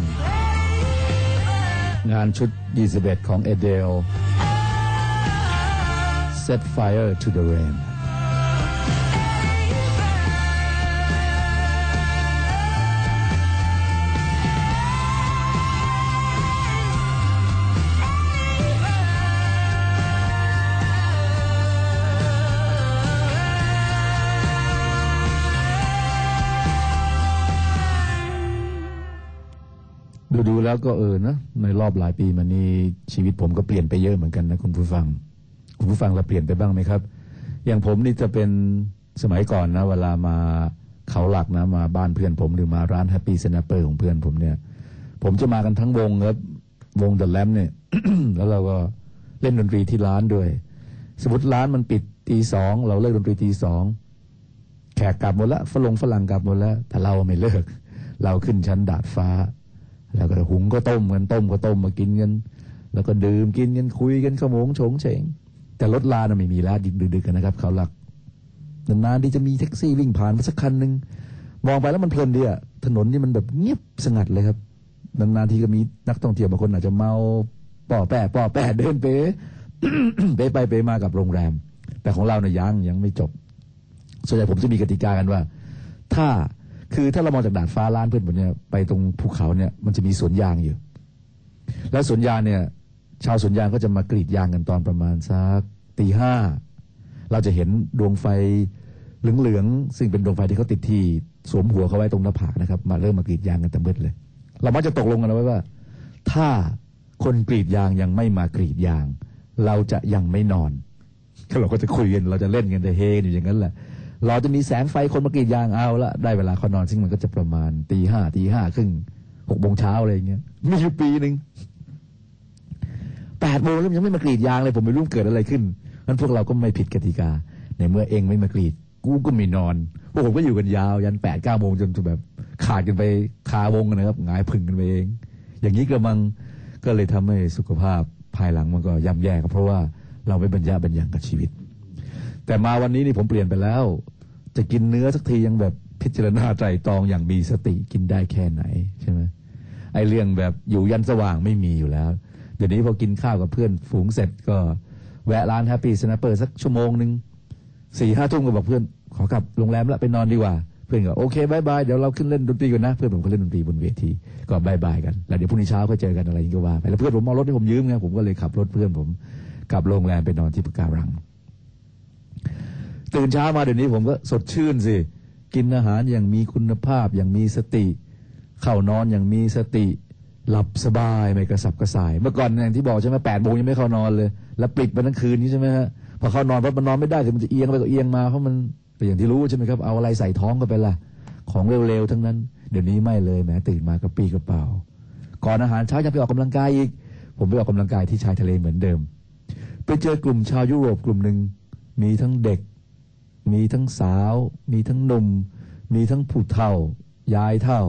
งานชุด 21 ของเอเดล Set Fire to the Rain แล้วก็เออนะในรอบหลายปีมานี้ชีวิตผมก็เปลี่ยนไปเยอะเหมือนกันนะคุณผู้ฟัง คุณผู้ฟังเราเปลี่ยนไปบ้างไหมครับ อย่างผมนี่จะเป็นสมัยก่อนนะ เวลามาเขาหลักนะ มาบ้านเพื่อนผมหรือมาร้านแฮปปี้ n นเปอร์ของเพื่อนผมเนี่ย ผมจะมากันทั้งวงครับวงเดอะแลมเนี่ย แล้วเราก็เล่นดนตรีที่ร้านด้วย สมมติร้านมันปิดตีสองเราเลิกดนตรีตีสองแขกกลับหมดแล้วฝรั่งฝรั่งกลับหมดแล้วแต่เราไม่เลิก เราขึ้นชั้นดาดฟ้า แล้วก็หุงก็ต้มกันต้มก็ต้มมากินกันแล้วก็ดื่มกินกันคุยกันขโมงโฉงเฉง แต่รถลานะไม่มีแล้วดึกดึกๆกันนะครับ เขาหลักนานๆที่จะมีแท็กซี่วิ่งผ่านมาสักคันหนึ่งมองไปแล้วมันเพลินดีอะถนนนี่มันแบบเงียบสงัดเลยครับนานๆทีก็มีนักท่องเที่ยวบางคนอาจจะเมาป่อแปะป่อแปะเดินเป๋เป๋ไปเป๋มากับโรงแรม แต่ของเราเนี่ยยังยังไม่จบ ส่วนใหญ่ผมจะมีกติกากันว่า ถ้า คือถ้าเรามองจากดาดฟ้าร้านเพื่อนผมเนี่ยไปตรงภูเขาเนี่ยมันจะมีสวนยางอยู่ แล้วสวนยางเนี่ย ชาวสวนยางก็จะมากรีดยางกันตอนประมาณสักตีห้าเราจะเห็นดวงไฟเหลืองๆซึ่งเป็นดวงไฟที่เขาติดที่สวมหัวเขาไว้ตรงหน้าผากนะครับมาเริ่มมากรีดยางกันแต่มืดเลย เรามักจะตกลงกันเอาไว้ว่า ถ้าคนกรีดยางยังไม่มากรีดยาง เราจะยังไม่นอนก็เราก็จะคุยกันเราจะเล่นกันแต่เฮกันอยู่อย่างนั้นแหละ เราจะมีแสงไฟคนมากรีดยางเอาละได้เวลาเขานอนซึ่งมันก็จะประมาณตีห้าตีห้าครึ่งหกโมงเช้าอะไรอย่างเงี้ยมีอยู่ปีหนึ่งแปดโมงแล้วยังไม่มากรีดยางเลย ผมไม่รู้เกิดอะไรขึ้นนั้นพวกเราก็ไม่ผิดกติกา ในเมื่อเองไม่มากรีด กูก็ไม่นอนพวกผมก็อยู่กันยาว ยันแปดเก้าโมงจนแบบขาดกันไปคาวงกันนะครับหงายพึ่งกันไปเอง อย่างนี้กระมังก็เลยทำให้สุขภาพภายหลังมันก็ย่ำแย่ครับเพราะว่าเราไม่บันยะบันยังกับชีวิต แต่มาวันนี้นี่ผมเปลี่ยนไปแล้ว จะกินเนื้อสักทียังแบบพิจารณาไตรตรองอย่างมีสติกินได้แค่ไหนใช่ไหมไอเรื่องแบบอยู่ยันสว่างไม่มีอยู่แล้ว เดี๋ยวนี้พอกินข้าวกับเพื่อนฝูงเสร็จก็แวะร้าน Happy Snapper สักชั่วโมงหนึ่งสี่ห้าทุ่มก็บอกเพื่อน ขอกลับโรงแรมแล้วไปนอนดีกว่า เพื่อนก็โอเคบายบายเดี๋ยวเราขึ้นเล่นดนตรีกันนะ เพื่อนผมก็เล่นดนตรีบนเวทีก็บายบายกันแล้วเดี๋ยวพรุ่งนี้เช้าก็เจอกันอะไรอย่างเงี้ยก็ว่าไปแล้วเพื่อนผมเอารถให้ผมยืมไงผมก็เลยขับรถเพื่อนผมกลับโรงแรมไปนอนที่ปะการัง ตื่นเช้ามาเดี๋ยวนี้ผมก็สดชื่นสิ กินอาหารอย่างมีคุณภาพอย่างมีสติ เข้านอนอย่างมีสติ หลับสบายไม่กระสับกระส่าย เมื่อก่อนอย่างที่บอกใช่ไหมแปดโมงยังไม่เข้านอนเลย แล้วปิดไปทั้งคืนนี้ใช่ไหมฮะพอเข้านอนปั๊บมันนอนไม่ได้คือมันจะเอียงไปก็เอียงมาเพราะมันก็อย่างที่รู้ใช่ไหมครับเอาอะไรใส่ท้องก็ไปละของเร็วๆทั้งนั้น เดี๋ยวนี้ไม่เลยแหมตื่นมากระปี้กระเป๋าก่อนอาหารเช้ายังไปออกกำลังกายอีก ผมไปออกกำลังกายที่ชายทะเลเหมือนเดิม ไปเจอกลุ่มชาวยุโรปกลุ่มหนึ่งมีทั้งเด็ก มีทั้งสาว มีทั้งหนุ่ม มีทั้งผู้เฒ่ายายเฒ่า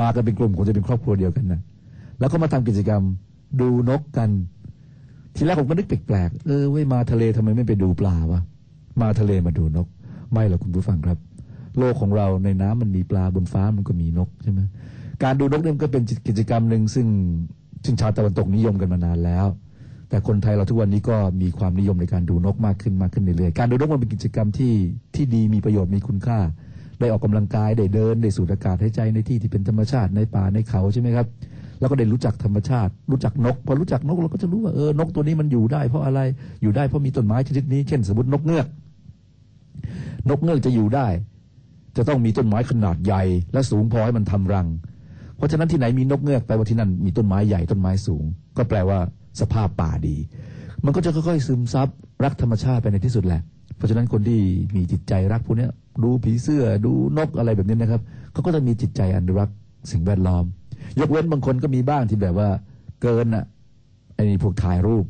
มากันเป็นกลุ่มคงจะเป็นครอบครัวเดียวกันนะแล้วก็มาทำกิจกรรมดูนกกัน ทีแรกผมก็นึกแปลกๆเออเว้ยมาทะเลทำไมไม่ไปดูปลาวะมาทะเลมาดูนก ไม่หรอกคุณผู้ฟังครับ โลกของเราในน้ำมันมีปลาบนฟ้ามันก็มีนกใช่ไหมการดูนกเนี่ยก็เป็นกิจกรรมหนึ่งซึ่งซึ่งชาวตะวันตกนิยมกันมานานแล้ว แต่คนไทยเราทุกวันนี้ก็มีความนิยมในการดูนกมากขึ้นมากขึ้นเรื่อยๆ การดูนกมันเป็นกิจกรรมที่ที่ดีมีประโยชน์มีคุณค่า ได้ออกกำลังกายได้เดินได้สูดอากาศหายใจในที่ที่เป็นธรรมชาติในป่าในเขาใช่ไหมครับ แล้วก็ได้รู้จักธรรมชาติ รู้จักนก พอรู้จักนกเราก็จะรู้ว่าเออนกตัวนี้มันอยู่ได้ เพราะอะไรอยู่ได้เพราะมีต้นไม้ชนิดนี้เช่นสมมตินกเงือก นกเงือกจะอยู่ได้ จะต้องมีต้นไม้ขนาดใหญ่ และสูงพอให้มันทำรัง เพราะฉะนั้นที่ไหนมีนกเงือกแปลว่าที่นั่นมีต้นไม้ใหญ่ต้นไม้สูง ก็แปลว่า สภาพป่าดี มันก็จะค่อยๆ ซึมซับรักธรรมชาติไปในที่สุดแหละ เพราะฉะนั้นคนที่มีจิตใจรักพวกนี้ดูผีเสื้อดูนกอะไรแบบนี้นะครับเขาก็จะมีจิตใจอนุรักษ์สิ่งแวดล้อม ยกเว้นบางคนก็มีบ้างที่แบบว่าเกินอะไอ้นี่พวกถ่ายรูป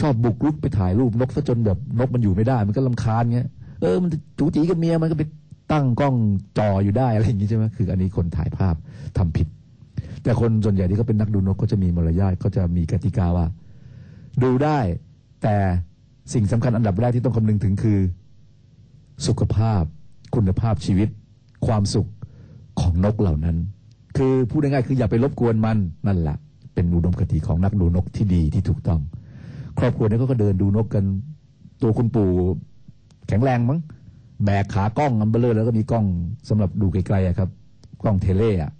ชอบบุกรุกไปถ่ายรูปนกซะจนแบบนกมันอยู่ไม่ได้ มันก็ลำคาญเงี้ยเออมันจูจีกับเมียมันก็ไปตั้งกล้องจออยู่ได้อะไรอย่างงี้ใช่ไหมคือ อันนี้คนถ่ายภาพทำผิด แต่คนส่วนใหญ่ที่เขาเป็นนักดูนกเขาจะมีมารยาทเขาจะมีกติกาว่า ดูได้แต่สิ่งสำคัญอันดับแรกที่ต้องคำนึงถึงคือ สุขภาพ คุณภาพชีวิต ความสุขของนกเหล่านั้น คือพูดง่ายๆคืออย่าไปรบกวนมันนั่นแหละเป็นอุดมคติของนักดูนกที่ดีที่ถูกต้อง ครอบครัวนี้ก็เดินดูนกกัน ตัวคุณปู่แข็งแรงมั้งแบกขากล้องอันเบ้อเร่อแล้วก็มีกล้องสำหรับดูไกลๆครับ กล้อง tele อะ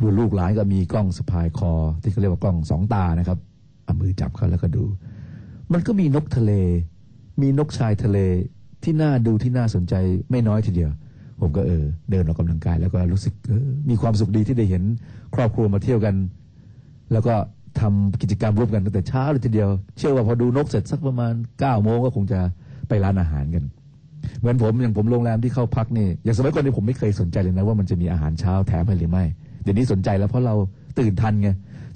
รุ่นลูกหลานก็มีกล้องสะพายคอ ที่เขาเรียกว่ากล้องสองตานะครับเอามือจับเขาแล้วก็ดู มันก็มีนกทะเล มีนกชายทะเลที่น่าดูที่น่าสนใจไม่น้อยทีเดียว ผมก็เออ เดินออกกำลังกายแล้วก็รู้สึกออมีความสุขดีที่ได้เห็นครอบครัวมาเที่ยวกัน แล้วก็ทำกิจกรรมร่วมกันตั้งแต่เช้าเลยทีเดียว เชื่อว่าพอดูนกเสร็จสักประมาณ9ก้าโมงก็คงจะไปร้านอาหารกัน เหมือนผมอย่างผมโรงแรมที่เข้าพักนี่อย่างสมัยก่อนนี่ผมไม่เคยสนใจเลยนะว่ามันจะมีอาหารเช้าแถมให้หรือไม่ ดี๋ยวนี้สนใจแล้วเพราะเราตื่นทันไง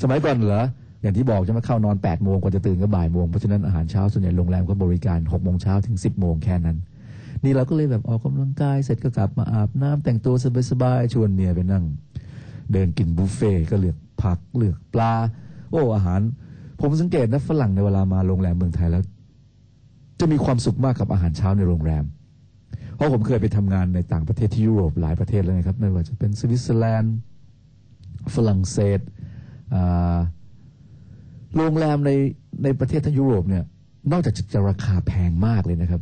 สมัยก่อนเหรออย่างที่บอกจะมาเข้านอน8ปดโมงกว่าจะตื่นก็บ่ายโมงเพราะฉะนั้นอาหารเช้าส่วนใหญ่โรงแรมก็บริการ6กโมงเช้าถึง 10บโมงแค่นั้น นี่เราก็เลยแบบออกกำลังกายเสร็จก็กลับมาอาบน้ำแต่งตัวสบายๆชวนเมียไปนั่ง เดินกินบุฟเฟ่ต์ก็เลือกผักเลือกปลา โอ้อาหาร ผมสังเกตนะฝรั่งในเวลามาโรงแรมเมืองไทยแล้ว จะมีความสุขมากกับอาหารเช้าในโรงแรม เพราะผมเคยไปทำงานในต่างประเทศที่ยุโรปหลายประเทศแล้วนะครับไม่ว่าจะเป็นสวิตเซอร์แลนด์ ฝรั่งเศสโรงแรมในในประเทศทั้งยุโรปเนี่ยนอกจากจะราคาแพงมากเลยนะครับ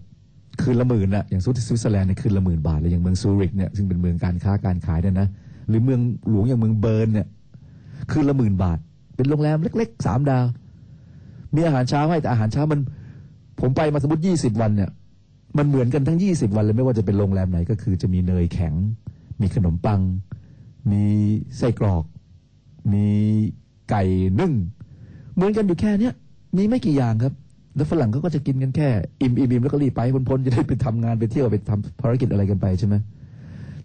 คืนละหมื่นนะอย่างสวิตเซอร์แลนด์เนี่ยคืนละหมื่นบาทเลยอย่างเมืองซูริกเนี่ยซึ่งเป็นเมืองการค้าการขายเนี่ยนะหรือเมืองหลวงอย่างเมืองเบิร์นเนี่ยคืนละหมื่นบาท เป็นโรงแรมเล็กๆสามดาว มีอาหารเช้าให้แต่อาหารเช้ามัน ผมไปมาสมมติยี่สิบวันเนี่ยมันเหมือนกันทั้งยี่สิบวันเลยไม่ว่าจะเป็นโรงแรมไหนก็คือจะมีเนยแข็ง มีขนมปัง มีไส้กรอก มีไก่นึ่ง เหมือนกันอยู่แค่เนี้ยมีไม่กี่อย่างครับ แล้วฝรั่งเขาก็จะกินกันแค่ อิ่มอิ่มอิ่มแล้วก็รีบไปพ้นๆจะได้ไปทำงานไปเที่ยวไปทำภารกิจอะไรกันไปใช่ไหม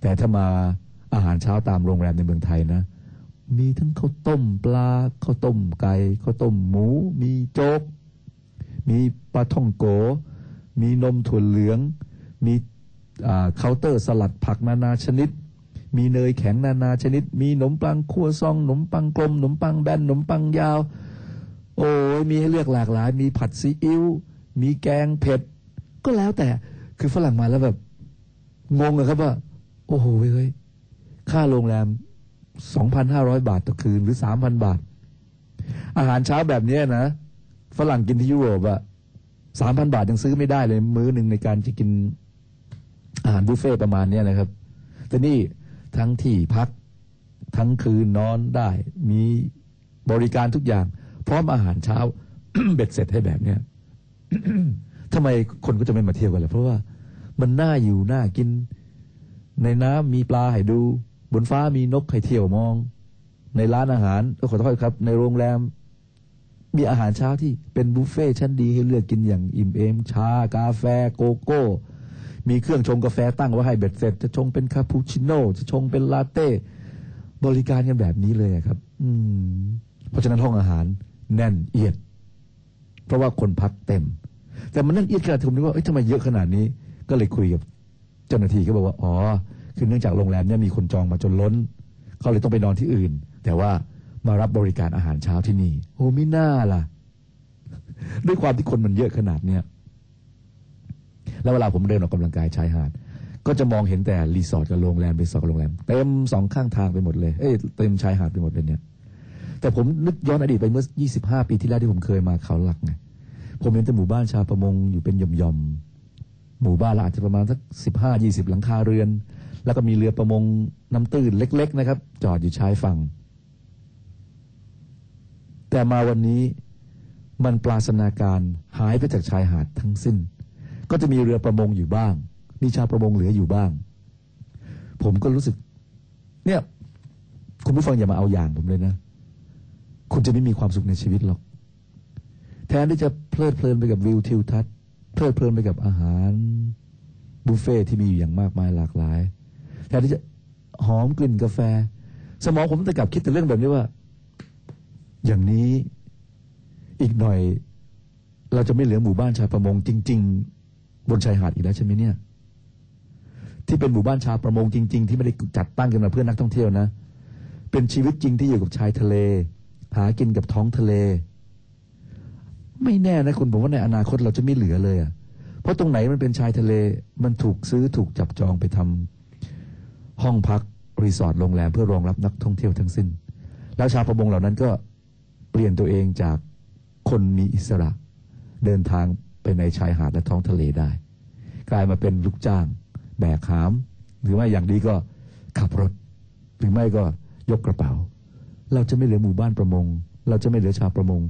แต่ถ้ามาอาหารเช้าตามโรงแรมในเมืองไทยนะ มีทั้งข้าวต้มปลาข้าวต้มไก่ข้าวต้มหมู มีโจ๊ก มีปลาท่องโก มีนมถั่วเหลือง มีเคาน์เตอร์สลัดผักนานาชนิด มีเนยแข็งนานาชนิด มีขนมปังคั่วซองขนมปังกลมขนมปังแบนขนมปังยาว โอ้ยมีให้เลือกหลากหลาย มีผัดซีอิ๊วมีแกงเผ็ด ก็แล้วแต่คือฝรั่งมาแล้วแบบงงอะครับว่า โอ้โหเฮ้ยค่าโรงแรม2,500บาทต่อคืนหรือ3,000บาท อาหารเช้าแบบนี้นะฝรั่งกินที่ยุโรปอะ3,000บาทยังซื้อไม่ได้เลย มื้อหนึ่งในการจะกินอาหารบุฟเฟ่ประมาณเนี้ยนะครับ แต่นี่ ทั้งที่พัก ทั้งคืนนอนได้ มีบริการทุกอย่าง พร้อมอาหารเช้า เบ็ดเสร็จให้แบบเนี้ยทำไมคนก็จะไม่มาเที่ยวกันล่ะเพราะว่ามันน่าอยู่น่ากิน ในน้ำมีปลาให้ดู บนฟ้ามีนกให้เที่ยวมอง ในร้านอาหารขอโทษครับ ในโรงแรม มีอาหารเช้าที่เป็นบุฟเฟ่ชั้นดีให้เลือกกินอย่างอิ่มเอมชากาแฟโกโก้ มีเครื่องชงกาแฟตั้งไว้ให้เบ็ดเสร็จ จะชงเป็นคาปูชิโน่จะชงเป็นลาเต้บริการกันแบบนี้เลยครับ อืม เพราะฉะนั้นห้องอาหารแน่นเอียด เพราะว่าคนพักเต็ม แต่มันแน่นเอียดขนาดที่ผมนึกว่าเอ้ยทำไมเยอะขนาดนี้ ก็เลยคุยกับเจ้าหน้าที่ก็บอกว่าอ๋อคือเนื่องจากโรงแรมเนี่ยมีคนจองมาจนล้นเขาเลยต้องไปนอนที่อื่น แต่ว่ามารับบริการอาหารเช้าที่นี่โอ้มิน่าล่ะ ด้วยความที่คนมันเยอะขนาดเนี้ย แล้วเวลาผมเดินออกกำลังกายชายหาด ก็จะมองเห็นแต่รีสอร์ทกับโรงแรมรีสอร์ทกับโรงแรมเต็มสองข้างทางไปหมดเลยเอ้ยเต็มชายหาดไปหมดเลยเนี่ย แต่ผมนึกย้อนอดีตไปเมื่อ 25 ปีที่แล้วที่ผมเคยมาเขาหลักไงผมเห็นแต่หมู่บ้านชาวประมงอยู่เป็นหย่อมๆหมู่บ้านละอาจจะประมาณสักสิบห้ายี่สิบหลังคาเรือน แล้วก็มีเรือประมงน้ำตื้นเล็ก ๆ นะครับ จอดอยู่ชายฝั่งแต่มาวันนี้มันปราศนาการหายไปจากชายหาดทั้งสิ้น ก็จะมีเรือประมงอยู่บ้าง มีชาวประมงเหลืออยู่บ้าง ผมก็รู้สึก เนี่ย คุณผู้ฟังอย่ามาเอาอย่างผมเลยนะ คุณจะไม่มีความสุขในชีวิตหรอก แทนที่จะเพลิดเพลินไปกับวิวทิวทัศน์ เพลิดเพลินไปกับอาหารบุฟเฟ่ที่มีอยู่อย่างมากมายหลากหลาย แทนที่จะหอมกลิ่นกาแฟ สมองผมแต่กลับคิดแต่เรื่องแบบนี้ว่า อย่างนี้อีกหน่อย เราจะไม่เหลือหมู่บ้านชาวประมงจริง ๆ บนชายหาดอีกแล้วใช่ไหมเนี่ย ที่เป็นหมู่บ้านชาวประมงจริง ๆ ที่ไม่ได้จัดตั้งกันมาเพื่อนักท่องเที่ยวนะ เป็นชีวิตจริงที่อยู่กับชายทะเล หากินกับท้องทะเล ไม่แน่นะคุณผมว่าในอนาคตเราจะไม่เหลือเลยอะเพราะตรงไหนมันเป็นชายทะเลมันถูกซื้อถูกจับจองไปทำห้องพักรีสอร์ทโรงแรมเพื่อรองรับนักท่องเที่ยวทั้งสิ้น แล้วชาวประมงเหล่านั้นก็เปลี่ยนตัวเองจากคนมีอิสระ เดินทาง ไปในชายหาดและท้องทะเลได้ กลายมาเป็นลูกจ้าง แบกหาม หรือไม่อย่างดีก็ขับรถ หรือไม่ก็ยกกระเป๋า เราจะไม่เหลือหมู่บ้านประมง เราจะไม่เหลือชาวประมง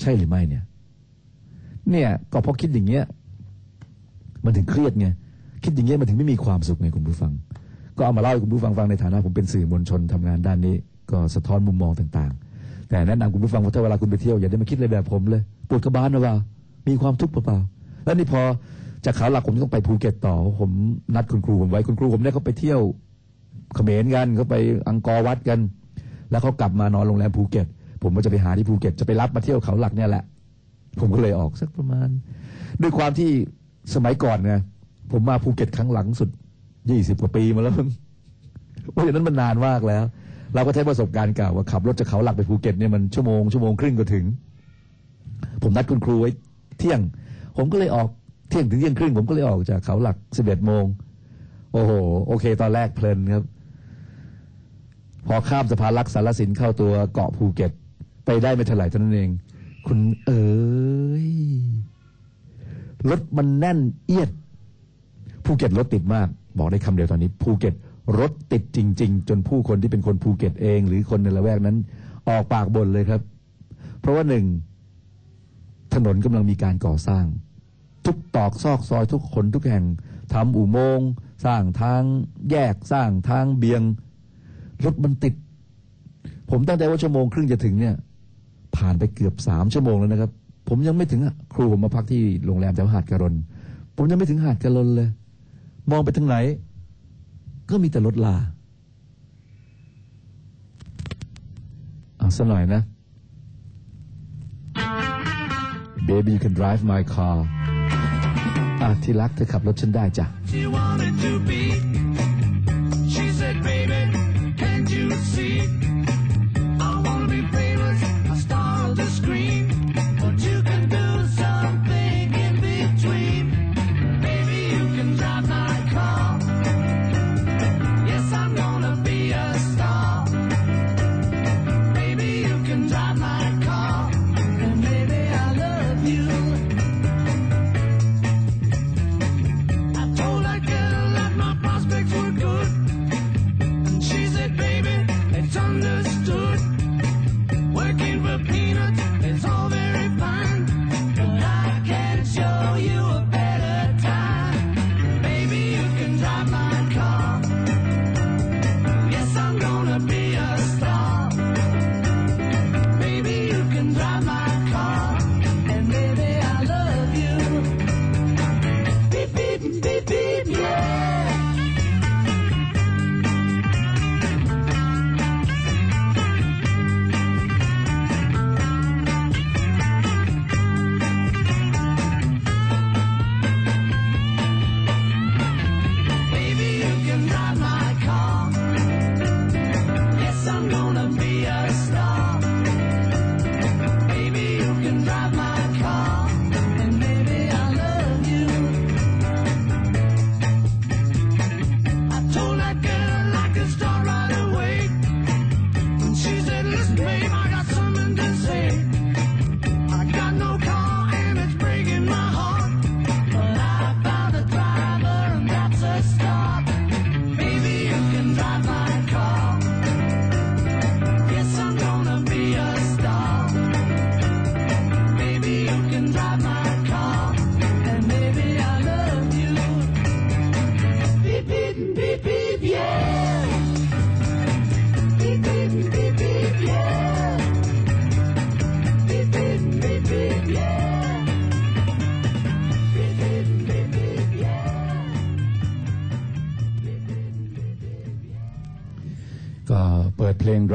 ใช่หรือไม่เนี่ย เนี่ยก็เพราะคิดอย่างเงี้ย มันถึงเครียดไงคิดอย่างเงี้ยมันถึงไม่มีความสุขไงคุณผู้ฟัง ก็เอามาเล่าให้คุณผู้ฟังฟังในฐานะผมเป็นสื่อมวลชนทำงานด้านนี้ ก็สะท้อนมุมมองต่าง ๆ แต่แนะนำคุณผู้ฟังว่าถ้าเวลาคุณไปเที่ยวอย่าได้มาคิดเลยแบบผมเลยปวดกระบาลนะว่า มีความทุกข์เปล่าๆแล้วนี่พอจากเขาหลักผมต้องไปภูเก็ตต่อ ผมนัดคุณครูผมไว้คุณครูผมเนี่ยเขาไปเที่ยวเขมรกันเขาไปอังกอร์วัดกัน แล้วเขากลับมานอนโรงแรมภูเก็ต ผมก็จะไปหาที่ภูเก็ตจะไปรับมาเที่ยวเขาหลักเนี่ยแหละ ผมก็เลยออกสักประมาณ ด้วยความที่สมัยก่อนไงผมมาภูเก็ตครั้งหลังสุดยี่สิบกว่าปีมาแล้วเพราะฉะนั้นมันนานมากแล้ว เราก็ใช้ประสบการณ์เก่าว่าขับรถจากเขาหลักไปภูเก็ตเนี่ยมันชั่วโมงชั่วโมงครึ่งก็ถึง ผมนัดคุณครูไว้ เที่ยง ผมก็เลยออกเที่ยงถึงเที่ยงครึ่งผมก็เลยออกจากเขาหลักสิบเอ็ดโมง โอ้โห โอเค ตอนแรกเพลินครับ พอข้ามสะพานลักษณ์สารสินเข้าตัวเกาะภูเก็ต ไปได้ไม่เท่าไหร่เท่านั้นเอง คุณเอ๋ยรถมันแน่นเอียด ภูเก็ตรถติดมาก บอกได้คำเดียวตอนนี้ ภูเก็ตรถติดจริง ๆ จนผู้คนที่เป็นคนภูเก็ตเอง หรือคนในละแวกนั้น ออกปากบ่นเลยครับ เพราะว่าหนึ่ง ถนนกำลังมีการก่อสร้าง ทุกตอกซอกซอยทุกคนทุกแห่งทำอุโมงค์สร้างทางแยกสร้างทางเบียง รถมันติด ผมตั้งใจว่าชั่วโมงครึ่งจะถึงเนี่ย ผ่านไปเกือบสามชั่วโมงแล้วนะครับ ผมยังไม่ถึงอะครูผมมาพักที่โรงแรมแถวหาดกระรนผมยังไม่ถึงหาดกระรนเลย มองไปทางไหน ก็มีแต่รถลาเอาซะหน่อยนะ Baby you can drive my car อะที่รักเธอขับรถฉันได้จ้ะ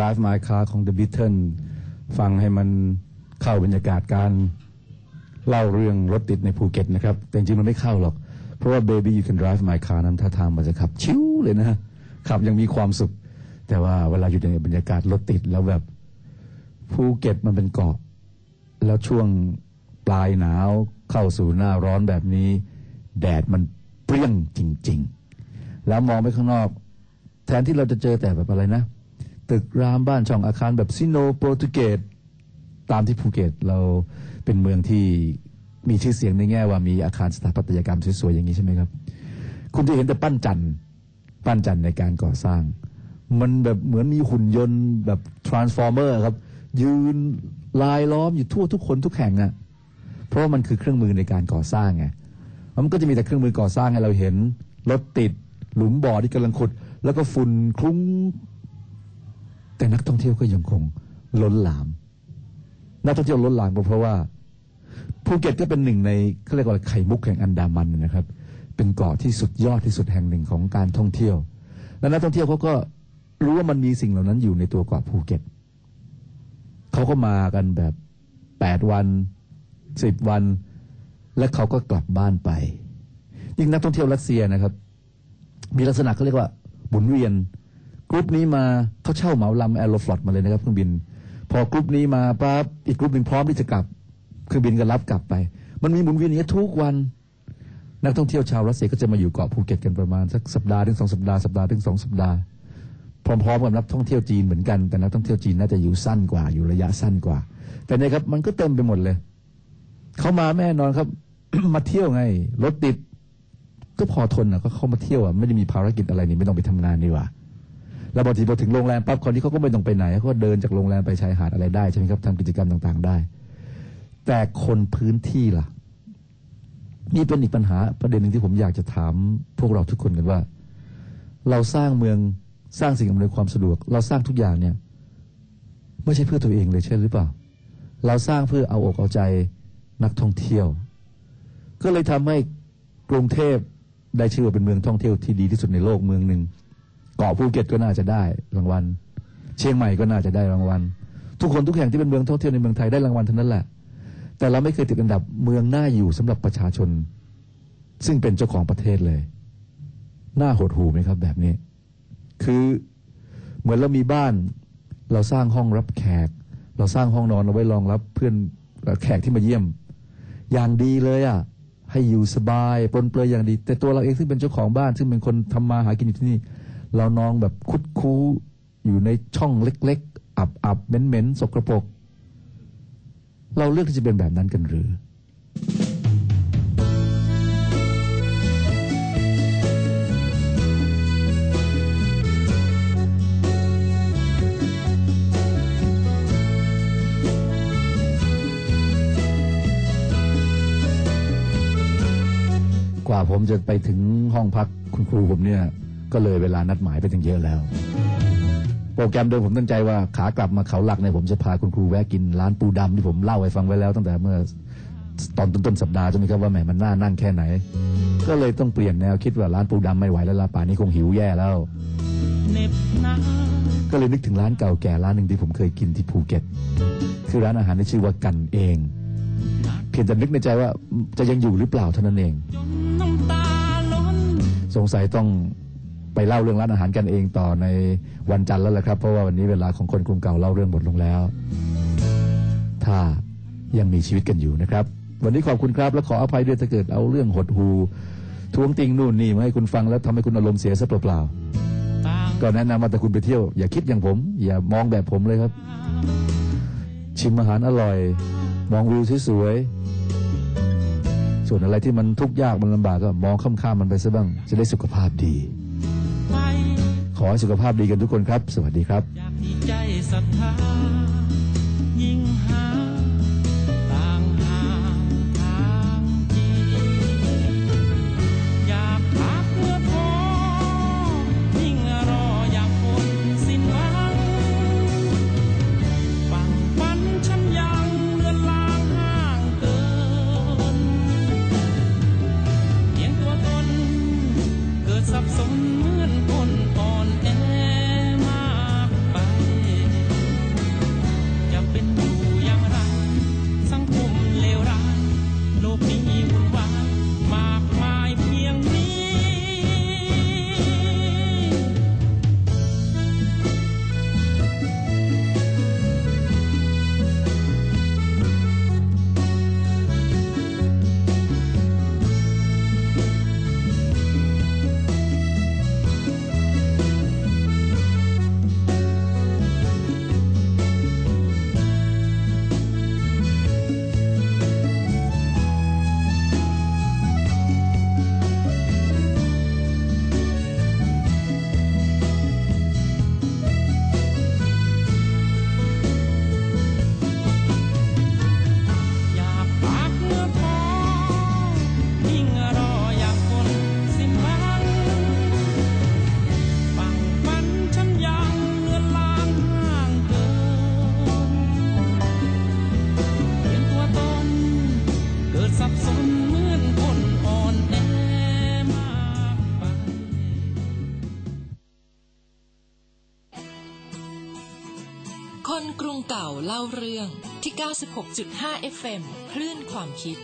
Drive My Car ของ The Beatles ฟังให้มันเข้าบรรยากาศการเล่าเรื่องรถติดในภูเก็ตนะครับ แต่จริงมันไม่เข้าหรอก เพราะว่า Baby You Can Drive My Car นั้นท่าทางมันจะขับชิวเลยนะขับยังมีความสุข แต่ว่าเวลาอยู่ในบรรยากาศรถติดแล้วแบบภูเก็ตมันเป็นเกาะ แล้วช่วงปลายหนาวเข้าสู่หน้าร้อนแบบนี้ แดดมันเปรี้ยงจริง ๆ แล้วมองไปข้างนอก แทนที่เราจะเจอแต่แบบอะไรนะ ตึกรามบ้านช่องอาคารแบบซิโนโปรตุเกสตามที่ภูเก็ตเราเป็นเมืองที่มีชื่อเสียงในแง่ว่ามีอาคารสถาปัตยกรรมสวยๆอย่างนี้ใช่ไหมครับ คุณจะเห็นแต่ปั้นจันทร์ปั้นจันทร์ในการก่อสร้าง มันแบบเหมือนมีหุ่นยนต์แบบ Transformer ครับ ยืนลายล้อมอยู่ทั่วทุกหนทุกแห่งอะเพราะมันคือเครื่องมือในการก่อสร้างไงมันก็จะมีแต่เครื่องมือก่อสร้างให้เราเห็นรถติดหลุมบ่อที่กำลังขุด แล้วก็ฝุ่นคลุ้ง แต่นักท่องเที่ยวก็ยังคงล้นหลาม นักท่องเที่ยวล้นหลามเพราะว่าภูเก็ตก็เป็นหนึ่งในเขาเรียกว่าไข่มุกแห่งอันดามันนะครับ เป็นเกาะที่สุดยอดที่สุดแห่งหนึ่งของการท่องเที่ยว และนักท่องเที่ยวเขาก็รู้ว่ามันมีสิ่งเหล่านั้นอยู่ในตัวเกาะภูเก็ตเขาก็มากันแบบแปดวันสิบวัน และเขาก็กลับบ้านไปยิ่งนักท่องเที่ยวรัสเซียนะครับ มีลักษณะเขาเรียกว่าหมุนเวียน กรุ๊ปนี้มาเขาเช่าเหมาลำ Aeroflot มาเลยนะครับเครื่องบิน พอกรุ๊ปนี้มาปั๊บอีกกรุ๊ปหนึ่งพร้อมที่จะกลับเครื่องบินก็รับกลับไป มันมีหมุนเวียนอย่างนี้ทุกวัน นักท่องเที่ยวชาวรัสเซียก็จะมาอยู่เกาะภูเก็ตกันประมาณสักสัปดาห์ถึงสองสัปดาห์สัปดาห์ถึงสองสัปดาห์พร้อมๆกับนักท่องเที่ยวจีนเหมือนกัน แต่นักท่องเที่ยวจีนน่าจะอยู่สั้นกว่าอยู่ระยะสั้นกว่า แต่เนี่ยครับมันก็เต็มไปหมดเลยเขามาแม่นอนครับ มาเที่ยวไงรถติด ก็พอทนอะก็เข้ามาเที่ยวอะไม่ได้มีภารกิจอะไรนี่ไม่ต้องไปทำงานดีกว่า แล้วบางทีพอถึงโรงแรมปั๊บคนที่เขาก็ไม่ต้องไปไหนเขาก็เดินจากโรงแรมไปชายหาดอะไรได้ใช่ไหมครับทำกิจกรรมต่างๆได้ แต่คนพื้นที่ล่ะนี่เป็นอีกปัญหาประเด็นหนึ่งที่ผมอยากจะถาม พวกเราทุกคนกันว่า เราสร้างเมืองสร้างสิ่งอำนวยความสะดวก เราสร้างทุกอย่างเนี่ยไม่ใช่เพื่อตัวเองเลยใช่หรือเปล่า เราสร้างเพื่อเอาอกเอาใจนักท่องเที่ยว ก็เลยทำให้กรุงเทพได้ชื่อว่าเป็นเมืองท่องเที่ยวที่ดีที่สุดในโลกเมืองหนึ่ง เกาะภูเก็ตก็น่าจะได้รางวัล เชียงใหม่ก็น่าจะได้รางวัล ทุกคนทุกแห่งที่เป็นเมืองท่องเที่ยวในเมืองไทยได้รางวัลทั้งนั้นแหละ แต่เราไม่เคยติดอันดับเมืองน่าอยู่สำหรับประชาชน ซึ่งเป็นเจ้าของประเทศเลย น่าหดหูไหมครับ แบบนี้ คือเหมือนเรามีบ้าน เราสร้างห้องรับแขก เราสร้างห้องนอนเอาไว้รองรับเพื่อนแขกที่มาเยี่ยม อย่างดีเลยอะให้อยู่สบายปลนเปลือยอย่างดี แต่ตัวเราเองซึ่งเป็นเจ้าของบ้าน ซึ่งเป็นคนทำมาหากินอยู่ที่นี่ เรานองแบบคุดคู้อยู่ในช่องเล็ก ๆ อับอับเหม็นเหม็นๆสกรปรกเราเลือกที่จะเป็นแบบนั้นกันหรือ กว่าผมจะไปถึงห้องพักคุณครูผมเนี่ย ก็เลยเวลานัดหมายไปตั้งเยอะแล้ว โปรแกรมเดิมผมตั้งใจว่าขากลับมาเขาหลักเนี่ยผมจะพาคุณครูแวะกินร้านปูดำที่ผมเล่าให้ฟังไว้แล้ว ตั้งแต่เมื่อตอนต้นๆสัปดาห์ใช่ไหมครับว่าแหมมันน่านั่งแค่ไหน ก็เลยต้องเปลี่ยนแนวคิดว่าร้านปูดำไม่ไหวแล้วล่ะป่านนี้คงหิวแย่แล้วก็เลยนึกถึงร้านเก่าแก่ร้านหนึ่งที่ผมเคยกินที่ภูเก็ต คือร้านอาหารที่ชื่อว่ากันเอง เพียงแต่นึกในใจว่าจะยังอยู่หรือเปล่าเท่านั้นเอง สงสัยต้อง ไปเล่าเรื่องร้านอาหารกันเองต่อในวันจันทร์แล้วแหละครับ เพราะว่าวันนี้เวลาของคนกรุงเก่าเล่าเรื่องหมดลงแล้ว ถ้ายังมีชีวิตกันอยู่นะครับ วันนี้ขอบคุณครับและขออภัยด้วยถ้าเกิดเอาเรื่องหดหูทวงติงนู่นนี่มาให้คุณฟังแล้วทำให้คุณอารมณ์เสียซะเปล่าต่างๆก็แนะนำว่าแต่คุณไปเที่ยว อย่าคิดอย่างผม อย่ามองแบบผมเลยครับ ชิมอาหารอร่อย มองวิวสวยๆส่วนอะไรที่มันทุกข์ยากมันลำบากก็มองข้ามๆมันไปซะบ้าง จะได้สุขภาพดี ขอสุขภาพดีกันทุกคนครับ สวัสดีครับ เล่าเรื่องที่ 96.5 FM คลื่นความคิด